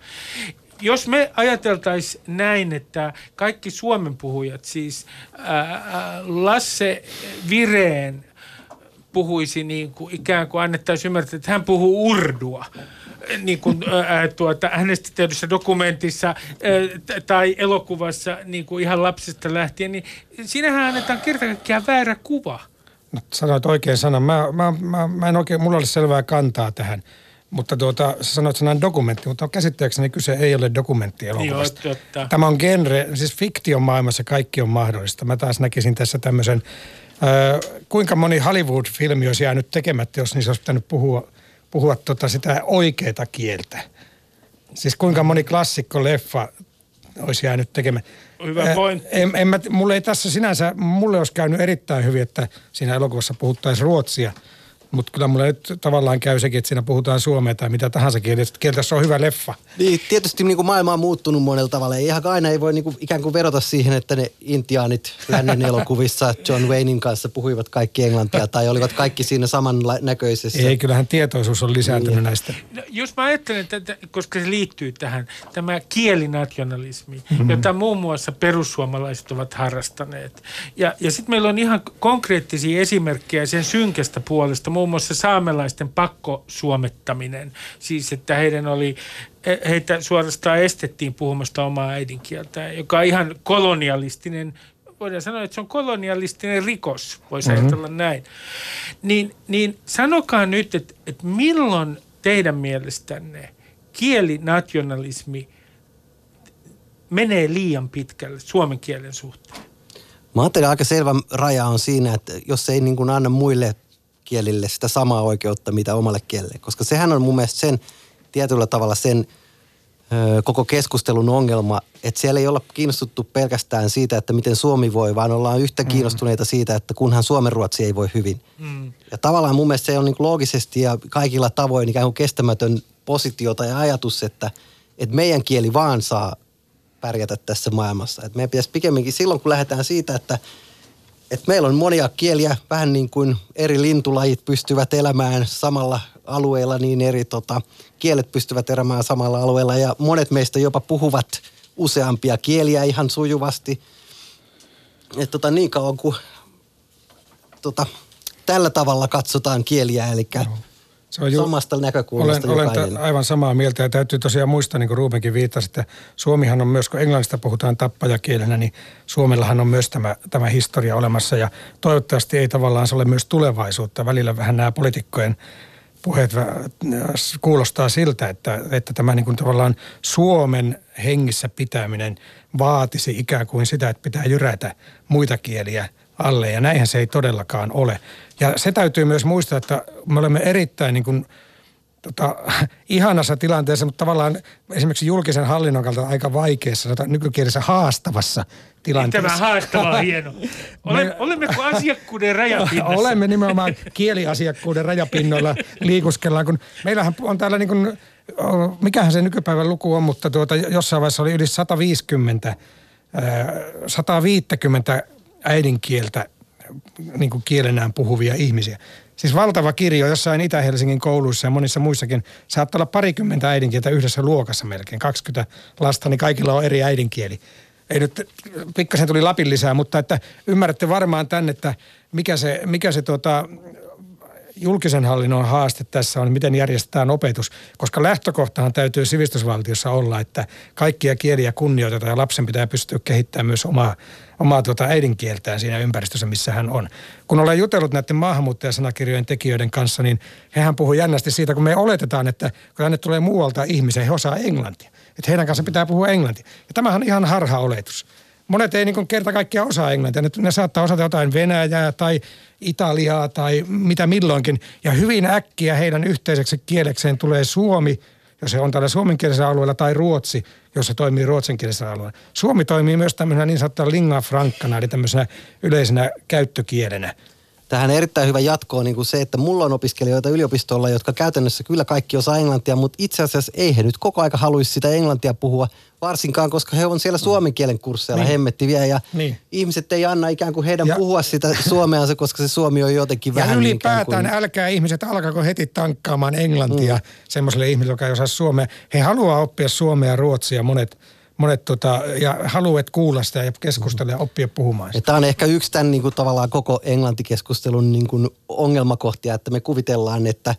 jos me ajateltaisiin näin, että kaikki Suomen puhujat, siis ää, Lasse Vireen puhuisi niin kuin ikään kuin annettaisiin ymmärtää, että hän puhuu urdua niin kuin, ää, tuota, hänestä tehdyssä dokumentissa ää, tai elokuvassa niin kuin ihan lapsesta lähtien, niin siinähän annetaan kerta kaikkiaan väärä kuva. No, sanoit oikein sanan. Mä, mä, mä, mä en oikein, mulla ole selvää kantaa tähän. Mutta tuota, sä sanoit sanan dokumentti, mutta käsittääkseni kyse ei ole dokumenttielokuvasta. Joo, totta. Tämä on genre, siis fiktion maailmassa kaikki on mahdollista. Mä taas näkisin tässä tämmöisen, äh, kuinka moni Hollywood-filmi olisi jäänyt tekemättä, jos niissä olisi pitänyt puhua, puhua tota sitä oikeaa kieltä. Siis kuinka moni klassikko-leffa olisi jäänyt tekemään. Hyvä pointti. En, en mä, mulle ei tässä sinänsä, mulle olisi käynyt erittäin hyvin, että siinä elokuvassa puhuttaisiin ruotsia. Mutta kyllä mulle nyt tavallaan käy sekin, että siinä puhutaan suomea tai mitä tahansa kieltä. Kieltä se on hyvä leffa. Niin, tietysti niin kuin maailma on muuttunut monella tavalla. Ei ihan aina ei voi niin kuin, ikään kuin verota siihen, että ne intiaanit lännen elokuvissa John Waynein kanssa puhuivat kaikki englantia tai olivat kaikki siinä samannäköisessä. Ei, kyllähän tietoisuus on lisääntynyt Niin. näistä. No, jos mä ajattelen, että, koska se liittyy tähän, tämä kielinationalismi, mm-hmm. jota muun muassa perussuomalaiset ovat harrastaneet. Ja, ja sitten meillä on ihan konkreettisia esimerkkejä sen synkästä puolesta, muun muassa saamelaisten pakkosuomettaminen. Siis, että heidän oli, heitä suorastaan estettiin puhumasta omaa äidinkieltään, joka on ihan kolonialistinen voidaan sanoa, että se on kolonialistinen rikos, voisi mm-hmm. ajatella näin. Niin, niin sanokaa nyt, että, että milloin teidän mielestänne kielinationalismi menee liian pitkälle suomen kielen suhteen? Mä ajattelen aika selvä raja on siinä, että jos ei niin kuin anna muille kielille sitä samaa oikeutta, mitä omalle kielelle. Koska sehän on mun mielestä sen tietyllä tavalla sen ö, koko keskustelun ongelma, että siellä ei olla kiinnostuttu pelkästään siitä, että miten Suomi voi, vaan ollaan yhtä mm. kiinnostuneita siitä, että kunhan Suomen Ruotsi ei voi hyvin. Mm. Ja tavallaan mun mielestä se on niin loogisesti ja kaikilla tavoin ikään kuin kestämätön positio tai ajatus, että, että meidän kieli vaan saa pärjätä tässä maailmassa. Että meidän pitäisi pikemminkin silloin, kun lähdetään siitä, että, että meillä on monia kieliä, vähän niin kuin eri lintulajit pystyvät elämään samalla alueella, niin eri tota, kielet pystyvät elämään samalla alueella. Ja monet meistä jopa puhuvat useampia kieliä ihan sujuvasti. Että tota, niin kauan kuin tota, tällä tavalla katsotaan kieliä, eli no se on ju- samasta näkökulmasta Olen, olen aivan samaa mieltä ja täytyy tosiaan muistaa, niin kuin Rubenkin viittasi, että Suomihan on myös, kun englannista puhutaan tappajakielenä, niin Suomellahan on myös tämä, tämä historia olemassa ja toivottavasti ei tavallaan se ole myös tulevaisuutta. Välillä vähän nämä poliitikkojen puheet kuulostaa siltä, että, että tämä niin kuin tavallaan Suomen hengissä pitäminen vaatisi ikään kuin sitä, että pitää jyrätä muita kieliä alle ja näinhän se ei todellakaan ole. Ja se täytyy myös muistaa, että me olemme erittäin niin kuin, tota, [LAUGHS] ihanassa tilanteessa, mutta tavallaan esimerkiksi julkisen hallinnon kautta aika vaikeassa, nykykielessä haastavassa tilanteessa. Tämä haastava on [LAUGHS] hieno. Olemme, me, olemmeko asiakkuuden rajapinnassa? [LAUGHS] Olemme nimenomaan kieliasiakkuuden rajapinnoilla liikuskellaan, kun meillähän on täällä niin kuin, mikähän se nykypäivän luku on, mutta tuota, jossain vaiheessa oli yli 150, 150 äidinkieltä niin kuin kielenään puhuvia ihmisiä. Siis valtava kirjo jossain Itä-Helsingin kouluissa ja monissa muissakin. Saattaa olla parikymmentä äidinkieltä yhdessä luokassa melkein. 20 lasta, niin kaikilla on eri äidinkieli. Ei nyt, pikkasen tuli Lapin lisää, mutta että ymmärrätte varmaan tänne, että mikä se, mikä se tuota, julkisen hallinnon haaste tässä on, miten järjestetään opetus, koska lähtökohtahan täytyy sivistysvaltiossa olla, että kaikkia kieliä kunnioitetaan ja lapsen pitää pystyä kehittämään myös omaa, omaa tuota äidinkieltään siinä ympäristössä, missä hän on. Kun olen jutellut näiden maahanmuuttajasanakirjojen tekijöiden kanssa, niin hehän puhuu jännästi siitä, kun me oletetaan, että kun tänne tulee muualta ihmisiä, he osaa englantia. Että heidän kanssa pitää puhua englantia. Ja tämähän on ihan harha oletus monet ei niin kerta kaikkiaan osaa englantia. Ne, ne saattaa osata jotain Venäjää tai Italiaa tai mitä milloinkin. Ja hyvin äkkiä heidän yhteiseksi kielekseen tulee suomi, jos se on tällä suomenkielisellä alueella, tai ruotsi, jos se toimii ruotsinkielisellä alueella. Suomi toimii myös tämmöisenä niin sanottuna lingua frankkana, eli tämmöisenä yleisenä käyttökielenä. Tähän erittäin hyvä jatko on niin kuin se, että mulla on opiskelijoita yliopistolla, jotka käytännössä kyllä kaikki osaa englantia, mutta itse asiassa ei he nyt koko aika haluaisi sitä englantia puhua, varsinkaan koska he on siellä suomen kielen kursseilla niin. hemmettiviä ja niin. ihmiset ei anna ikään kuin heidän ja, puhua sitä [LAUGHS] suomeansa, koska se suomi on jotenkin ja vähän ylipäätään kuin... älkää ihmiset alkaako heti tankkaamaan englantia mm. semmoiselle ihmiselle, joka ei osaa suomea. He haluaa oppia suomea ja ruotsia monet – monet tota, ja haluat kuulla sitä ja keskustella ja oppia puhumaan sitä. Tämä on ehkä yksi tämän niin kuin, tavallaan koko englantikeskustelun niin kuin, ongelmakohtia, että me kuvitellaan, että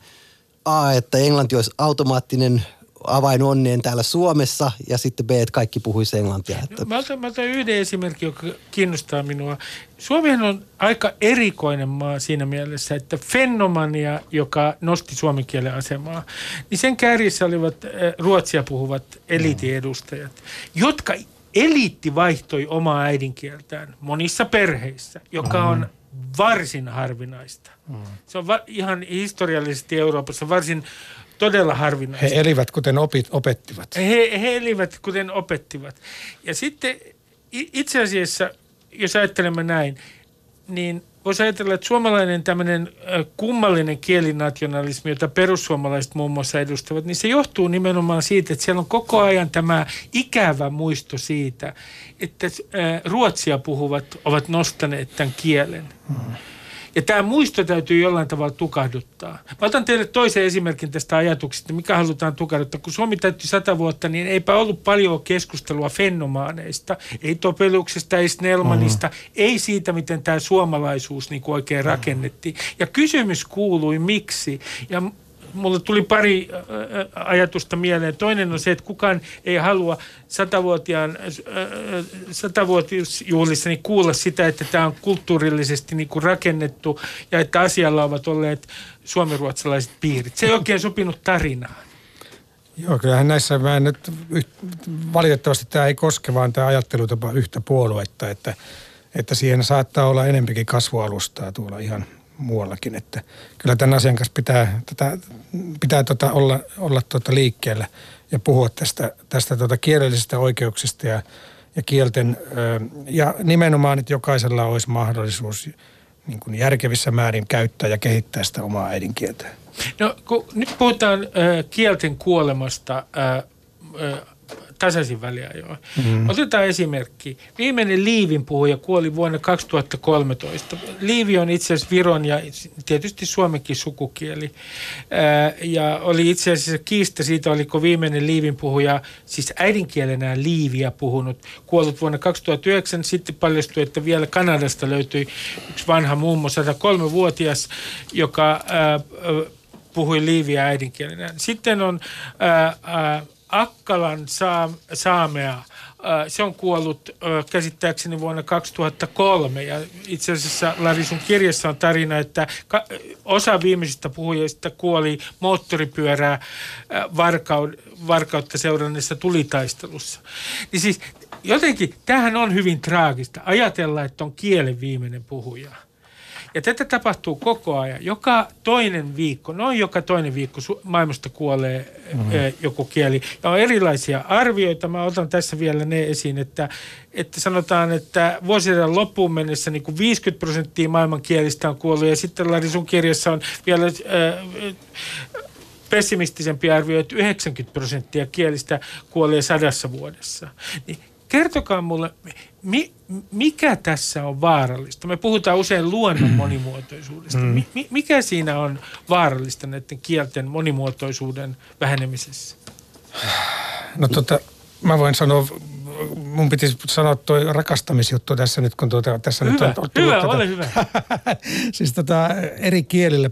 A, että englanti olisi automaattinen avain onneen täällä Suomessa ja sitten B, että kaikki puhuisi englantia. Että... Mä, otan, mä otan yhden esimerkin, joka kiinnostaa minua. Suomihan on aika erikoinen maa siinä mielessä, että Fennomania, joka nosti suomen kielen asemaa, niin sen kärjissä olivat äh, ruotsia puhuvat elitiedustajat, jotka eliitti vaihtoi omaa äidinkieltään monissa perheissä, joka on varsin harvinaista. Se on va- ihan historiallisesti Euroopassa varsin todella harvinaista. He elivät kuten opit, opettivat. He, he elivät kuten opettivat. Ja sitten itse asiassa, jos ajattelemme näin, niin voisi ajatella, että suomalainen tämmöinen kummallinen kielinationalismi, jota perussuomalaiset muun muassa edustavat, niin se johtuu nimenomaan siitä, että siellä on koko ajan tämä ikävä muisto siitä, että ruotsia puhuvat ovat nostaneet tämän kielen. Hmm. Ja tämä muisto täytyy jollain tavalla tukahduttaa. Mä otan teille toisen esimerkin tästä ajatuksesta, mikä halutaan tukahduttaa. Kun Suomi täytti sata vuotta, niin eipä ollut paljon keskustelua fennomaaneista, ei Topeluksesta, ei Snellmanista, mm. ei siitä, miten tämä suomalaisuus niin oikein rakennettiin. Ja kysymys kuului, miksi. Ja mulle tuli pari ajatusta mieleen. Toinen on se, että kukaan ei halua satavuotiaan, niin kuulla sitä, että tämä on kulttuurillisesti niin kuin rakennettu ja että asialla ovat olleet suomenruotsalaiset piirit. Se ei oikein sopinut tarinaan. Joo, kyllähän näissä mä en nyt, valitettavasti tämä ei koske vaan tämä ajattelutapa yhtä puoluetta, että, että siihen saattaa olla enempikin kasvualustaa tuolla ihan muuallakin, että kyllä tämän asian kanssa pitää, tätä, pitää tota olla, olla tota liikkeellä ja puhua tästä, tästä tota kielellisistä oikeuksista ja, ja kielten, ja nimenomaan, että jokaisella olisi mahdollisuus niin kuin järkevissä määrin käyttää ja kehittää sitä omaa äidinkieltään. No kun nyt puhutaan äh, kielten kuolemasta äh, tasaisin väliajoin. Mm. Otetaan esimerkki. Viimeinen Liivin puhuja kuoli vuonna 2013. Liivi on itse asiassa Viron ja tietysti Suomenkin sukukieli. Ää, ja oli itse asiassa kiista siitä, oliko viimeinen Liivin puhuja, siis äidinkielenään Liiviä puhunut, kuollut vuonna 2009. Sitten paljastui, että vielä Kanadasta löytyi yksi vanha mummo, 103-vuotias, joka ää, puhui Liiviä äidinkielenään. Sitten on ää, ää, Akkalan saamea, äh, se on kuollut äh, käsittääkseni vuonna 2003 ja itse asiassa Lari sun kirjassa on tarina, että osa viimeisistä puhujista kuoli moottoripyörää äh, varkautta seuranneessa tulitaistelussa. Niin siis jotenkin tämähän on hyvin traagista ajatella, että on kielen viimeinen puhuja – ja tätä tapahtuu koko ajan. Joka toinen viikko, noin joka toinen viikko maailmasta kuolee mm-hmm. joku kieli. Ja on erilaisia arvioita. Mä otan tässä vielä ne esiin, että, että sanotaan, että vuosien loppuun mennessä niin kuin 50 prosenttia maailman kielistä on kuollut. Ja sitten Lari sun kirjassa on vielä... Äh, pessimistisempi arvio, että 90 prosenttia kielistä kuolee sadassa vuodessa. Niin kertokaa mulle, mi, mikä tässä on vaarallista? Me puhutaan usein luonnon monimuotoisuudesta. Mm. Mi, mikä siinä on vaarallista näiden kielten monimuotoisuuden vähenemisessä? No tota, mä voin sanoa, mun piti sanoa tuo rakastamisjuttu tässä nyt, kun tuota, tässä hyvä, nyt on tullut Hyvä, tätä, ole hyvä. [LAUGHS] siis tota, eri kielille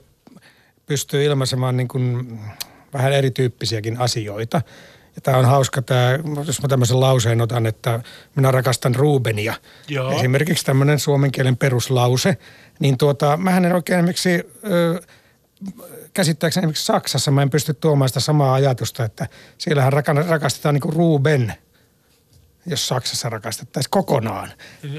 pystyy ilmaisemaan niin kuin vähän erityyppisiäkin asioita. Ja tämä on hauska, tämä, jos mä tämmöisen lauseen otan, että minä rakastan Rubenia. Joo. Esimerkiksi tämmöinen suomen kielen peruslause. Niin tuota, mä en oikein esimerkiksi, ö, käsittääkseni esimerkiksi Saksassa mä en pysty tuomaan sitä samaa ajatusta, että siellähän rakastetaan niin kuin Ruben – jos Saksassa rakastettaisiin kokonaan.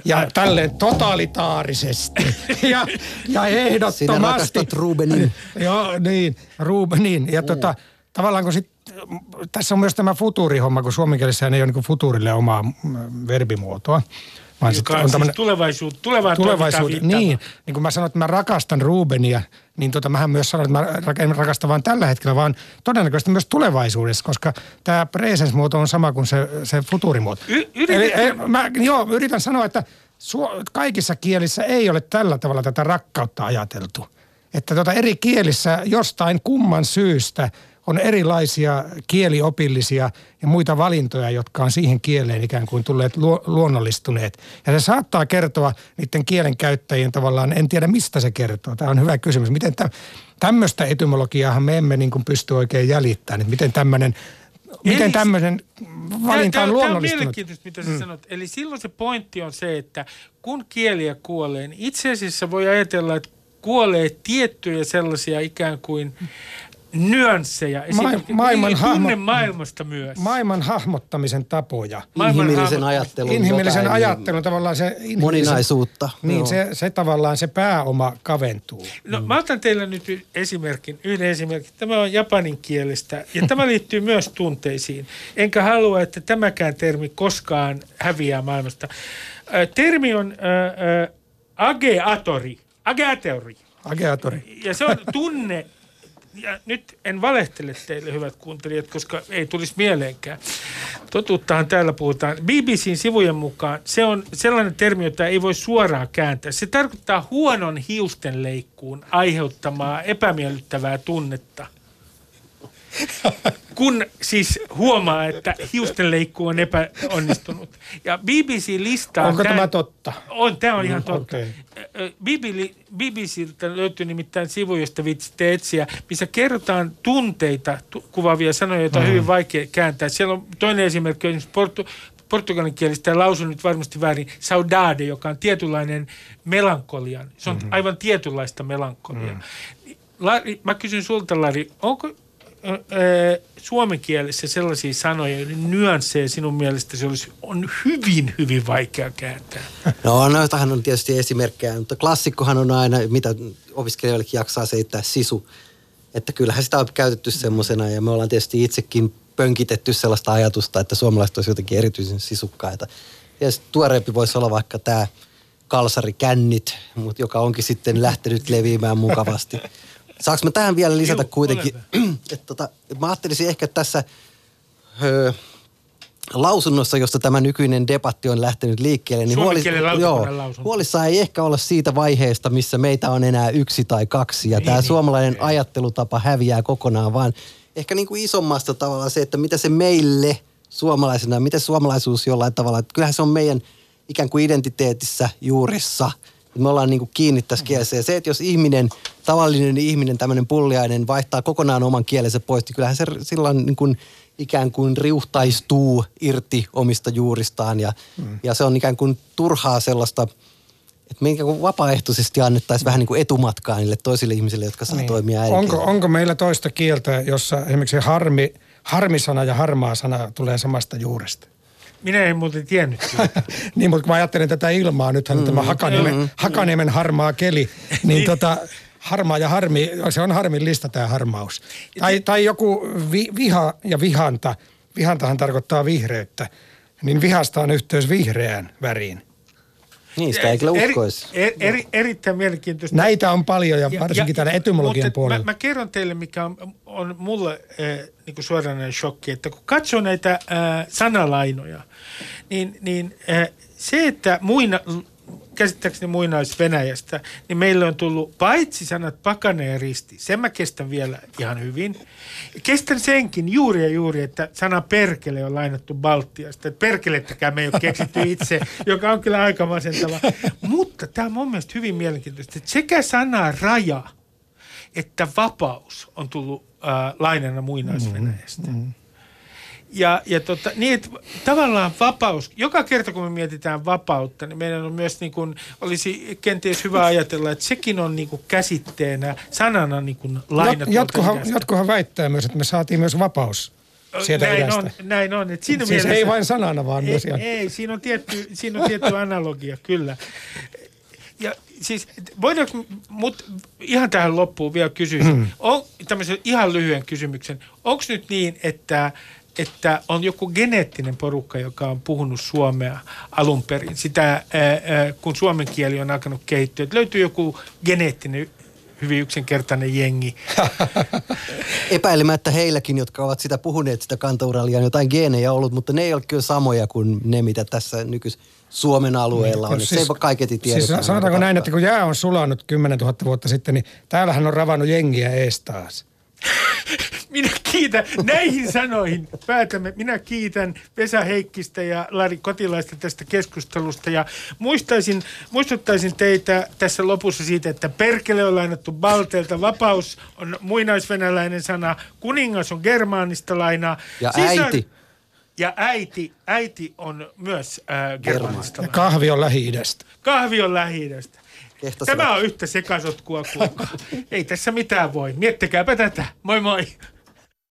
Ja tälleen totalitaarisesti [LAUGHS] ja, ja ehdottomasti. Sinä rakastat Rubenin. Joo, niin, Rubenin. Ja tota, tavallaan kun sit, tässä on myös tämä futurihomma, kun suomenkielessä ei ole niin futurille omaa verbimuotoa. Vaan Joka on, siis tulevaisuud, tulevaan tulevaisuud, Niin, niin kun mä sanoin, että mä rakastan Rubenia, niin tota, mähän myös sanoin, että mä rakastan vain tällä hetkellä, vaan todennäköisesti myös tulevaisuudessa, koska tämä presence-muoto on sama kuin se, se futurimuoto. Y- Eli, ei, mä, joo, yritän sanoa, että su- kaikissa kielissä ei ole tällä tavalla tätä rakkautta ajateltu. Että tota eri kielissä jostain kumman syystä – on erilaisia kieliopillisia ja muita valintoja, jotka on siihen kieleen ikään kuin tulleet lu- luonnollistuneet. Ja se saattaa kertoa niiden kielen käyttäjien tavallaan, en tiedä mistä se kertoo. Tämä on hyvä kysymys. Miten tä- tämmöistä etymologiaahan me emme niin kuin pysty oikein jäljittämään, että miten tämmöinen Miten tämmöisen valinta on luonnollistunut? Tämä on mielenkiintoista, mitä sä mm. sanot. Eli silloin se pointti on se, että kun kieliä kuolee, niin itse asiassa voi ajatella, että kuolee tiettyjä sellaisia ikään kuin nyansseja. Ma- maailman hahmo- maailmasta myös. Maailman hahmottamisen tapoja. Maailman inhimillisen ajattelun. Inhimillisen jotain, ajattelun tavallaan se... Moninaisuutta. Niin, se, se tavallaan se pääoma kaventuu. No mm. mä otan teille nyt esimerkin, yhden esimerkin. Tämä on japanin kielestä ja tämä liittyy myös tunteisiin. Enkä halua, että tämäkään termi koskaan häviää maailmasta. Termi on äh, äh, ageatori. Ageatori. Ageatori. Ja se on tunne ja nyt en valehtele teille, hyvät kuuntelijat, koska ei tulisi mieleenkään. Totuuttahan täällä puhutaan. BBCn sivujen mukaan se on sellainen termi, jota ei voi suoraan kääntää. Se tarkoittaa huonon hiustenleikkuun aiheuttamaa epämiellyttävää tunnetta – kun siis huomaa, että hiustenleikku on epäonnistunut. Ja BBC listaa... Onko tämän, tämä totta? On, tämä on ihan totta. Okay. BBCltä löytyy nimittäin sivu, josta viitsitte etsiä, missä kerrotaan tunteita tu- kuvaavia sanoja, joita on hyvin vaikea kääntää. Siellä on toinen esimerkki, on esimerkiksi portu, portugalinkielistä lausun nyt varmasti väärin, saudade, joka on tietynlainen melankolian. Se on mm-hmm. aivan tietynlaista melankoliaa. Mm. Lari, mä kysyn sulta, Lari, onko suomen kielessä sellaisia sanoja, nyansseja sinun mielestä se olisi, on hyvin, hyvin vaikea kääntää? No noitahan on tietysti esimerkkejä, mutta klassikkohan on aina, mitä opiskelijoillekin jaksaa seittää sisu. Että kyllähän sitä on käytetty semmoisena ja me ollaan tietysti itsekin pönkitetty sellaista ajatusta, että suomalaiset olisivat jotenkin erityisen sisukkaita. Ja tuoreempi voisi olla vaikka tämä kalsarikännit, mutta joka onkin sitten lähtenyt leviämään mukavasti. Saanko mä tähän vielä lisätä Juu, kuitenkin, [CLEARS THROAT] että tota, mä ajattelisin ehkä tässä öö, lausunnossa, josta tämä nykyinen debatti on lähtenyt liikkeelle, niin huolis, joo, huolissaan ei ehkä olla siitä vaiheesta, missä meitä on enää yksi tai kaksi ja niin, tämä niin, suomalainen niin. ajattelutapa häviää kokonaan, vaan ehkä niin kuin isommasta tavalla se, että mitä se meille suomalaisena, miten suomalaisuus jollain tavalla, että kyllähän se on meidän ikään kuin identiteetissä juurissa – me ollaan niin kuin kiinni tässä kielessä. Ja se, että jos ihminen, tavallinen ihminen, tämmöinen pulliainen vaihtaa kokonaan oman kielensä pois, niin kyllähän se silloin niin kuin ikään kuin riuhtaistuu irti omista juuristaan. Ja, mm. ja se on ikään kuin turhaa sellaista, että me kuin vapaaehtoisesti annettaisiin vähän niin kuin etumatkaa niille toisille ihmisille, jotka saa niin. toimia onko, onko meillä toista kieltä, jossa esimerkiksi harmi, harmisana ja harmaa sana tulee samasta juuresta? Minä en muuten tiennyt [LAUGHS] niin, mutta kun mä ajattelen tätä ilmaa, nythän mm, tämä Hakaniemen, mm, Hakaniemen harmaa keli, [LAUGHS] niin, niin. tota, harmaa ja harmi, se on harmillista tämä harmaus. Tai, tai joku vi, viha ja vihanta, vihantahan tarkoittaa vihreyttä, niin vihasta on yhteys vihreään väriin. Niin, sitä ei kyllä uskoisi. Eri, eri, erittäin mielenkiintoista. Näitä on paljon ja, varsinkin täällä etymologian puolella. Mä, mä kerron teille, mikä on, on mulle äh, niin suoranainen shokki, että kun katsoo näitä äh, sanalainoja, niin, niin äh, se, että muina, käsittääkseni muinais-Venäjästä, niin meille on tullut paitsi sanat pakane ja risti. Sen mä kestän vielä ihan hyvin. Kestän senkin juuri ja juuri, että sana perkele on lainattu Baltiasta. Että perkelettäkään me ei ole keksitty itse, joka on kyllä aika masentava. Mutta tämä on mun mielestä hyvin mielenkiintoista, että sekä sana raja että vapaus on tullut äh, lainana muinais-Venäjästä. Mm-hmm. Ja, ja tota, niin, että tavallaan vapaus, joka kerta kun me mietitään vapautta, niin meidän on myös niin kuin, olisi kenties hyvä ajatella, että sekin on niin kuin käsitteenä, sanana niin kuin lainattu. Jotkuhan, jotkuhan väittää myös, että me saatiin myös vapaus sieltä näin idästä. on, näin on. Että siinä siis mielessä, ei vain sanana, vaan ei, myös ihan. Ei, siinä on tietty, siinä on tietty analogia, kyllä. Ja siis voidaanko, mut ihan tähän loppuun vielä kysyä, mm. on tämmöisen ihan lyhyen kysymyksen. Onko nyt niin, että että on joku geneettinen porukka, joka on puhunut suomea alun perin. Sitä, ää, ää, kun suomen kieli on alkanut kehittyä. Että löytyy joku geneettinen hyvin yksinkertainen jengi. [LAUGHS] Epäilemättä heilläkin, jotka ovat sitä puhuneet, sitä kantauralia, on jotain geenejä ollut, mutta ne ei ole kyllä samoja kuin ne, mitä tässä nykyis Suomen alueella niin, on. Siis, se ei kaiketi tiedä. Siis sanotaanko näin, että kun jää on sulanut 10 000 vuotta sitten, niin täällähän on ravannut jengiä ees taas. Minä kiitän, näihin sanoihin päätämme. Minä kiitän Vesa Heikkistä ja Lari Kotilaista tästä keskustelusta ja muistaisin, muistuttaisin teitä tässä lopussa siitä, että perkele on lainattu Balteelta, vapaus on muinaisvenäläinen sana, kuningas on germaanista lainaa. Ja Sisar... äiti. Ja äiti, äiti on myös äh, germaanista. Kahvi on Lähi-idästä. Kahvi on Lähi-idästä. Tämä on yhtä sekasotkua kuin... Ei tässä mitään voi. Miettikääpä tätä. Moi moi.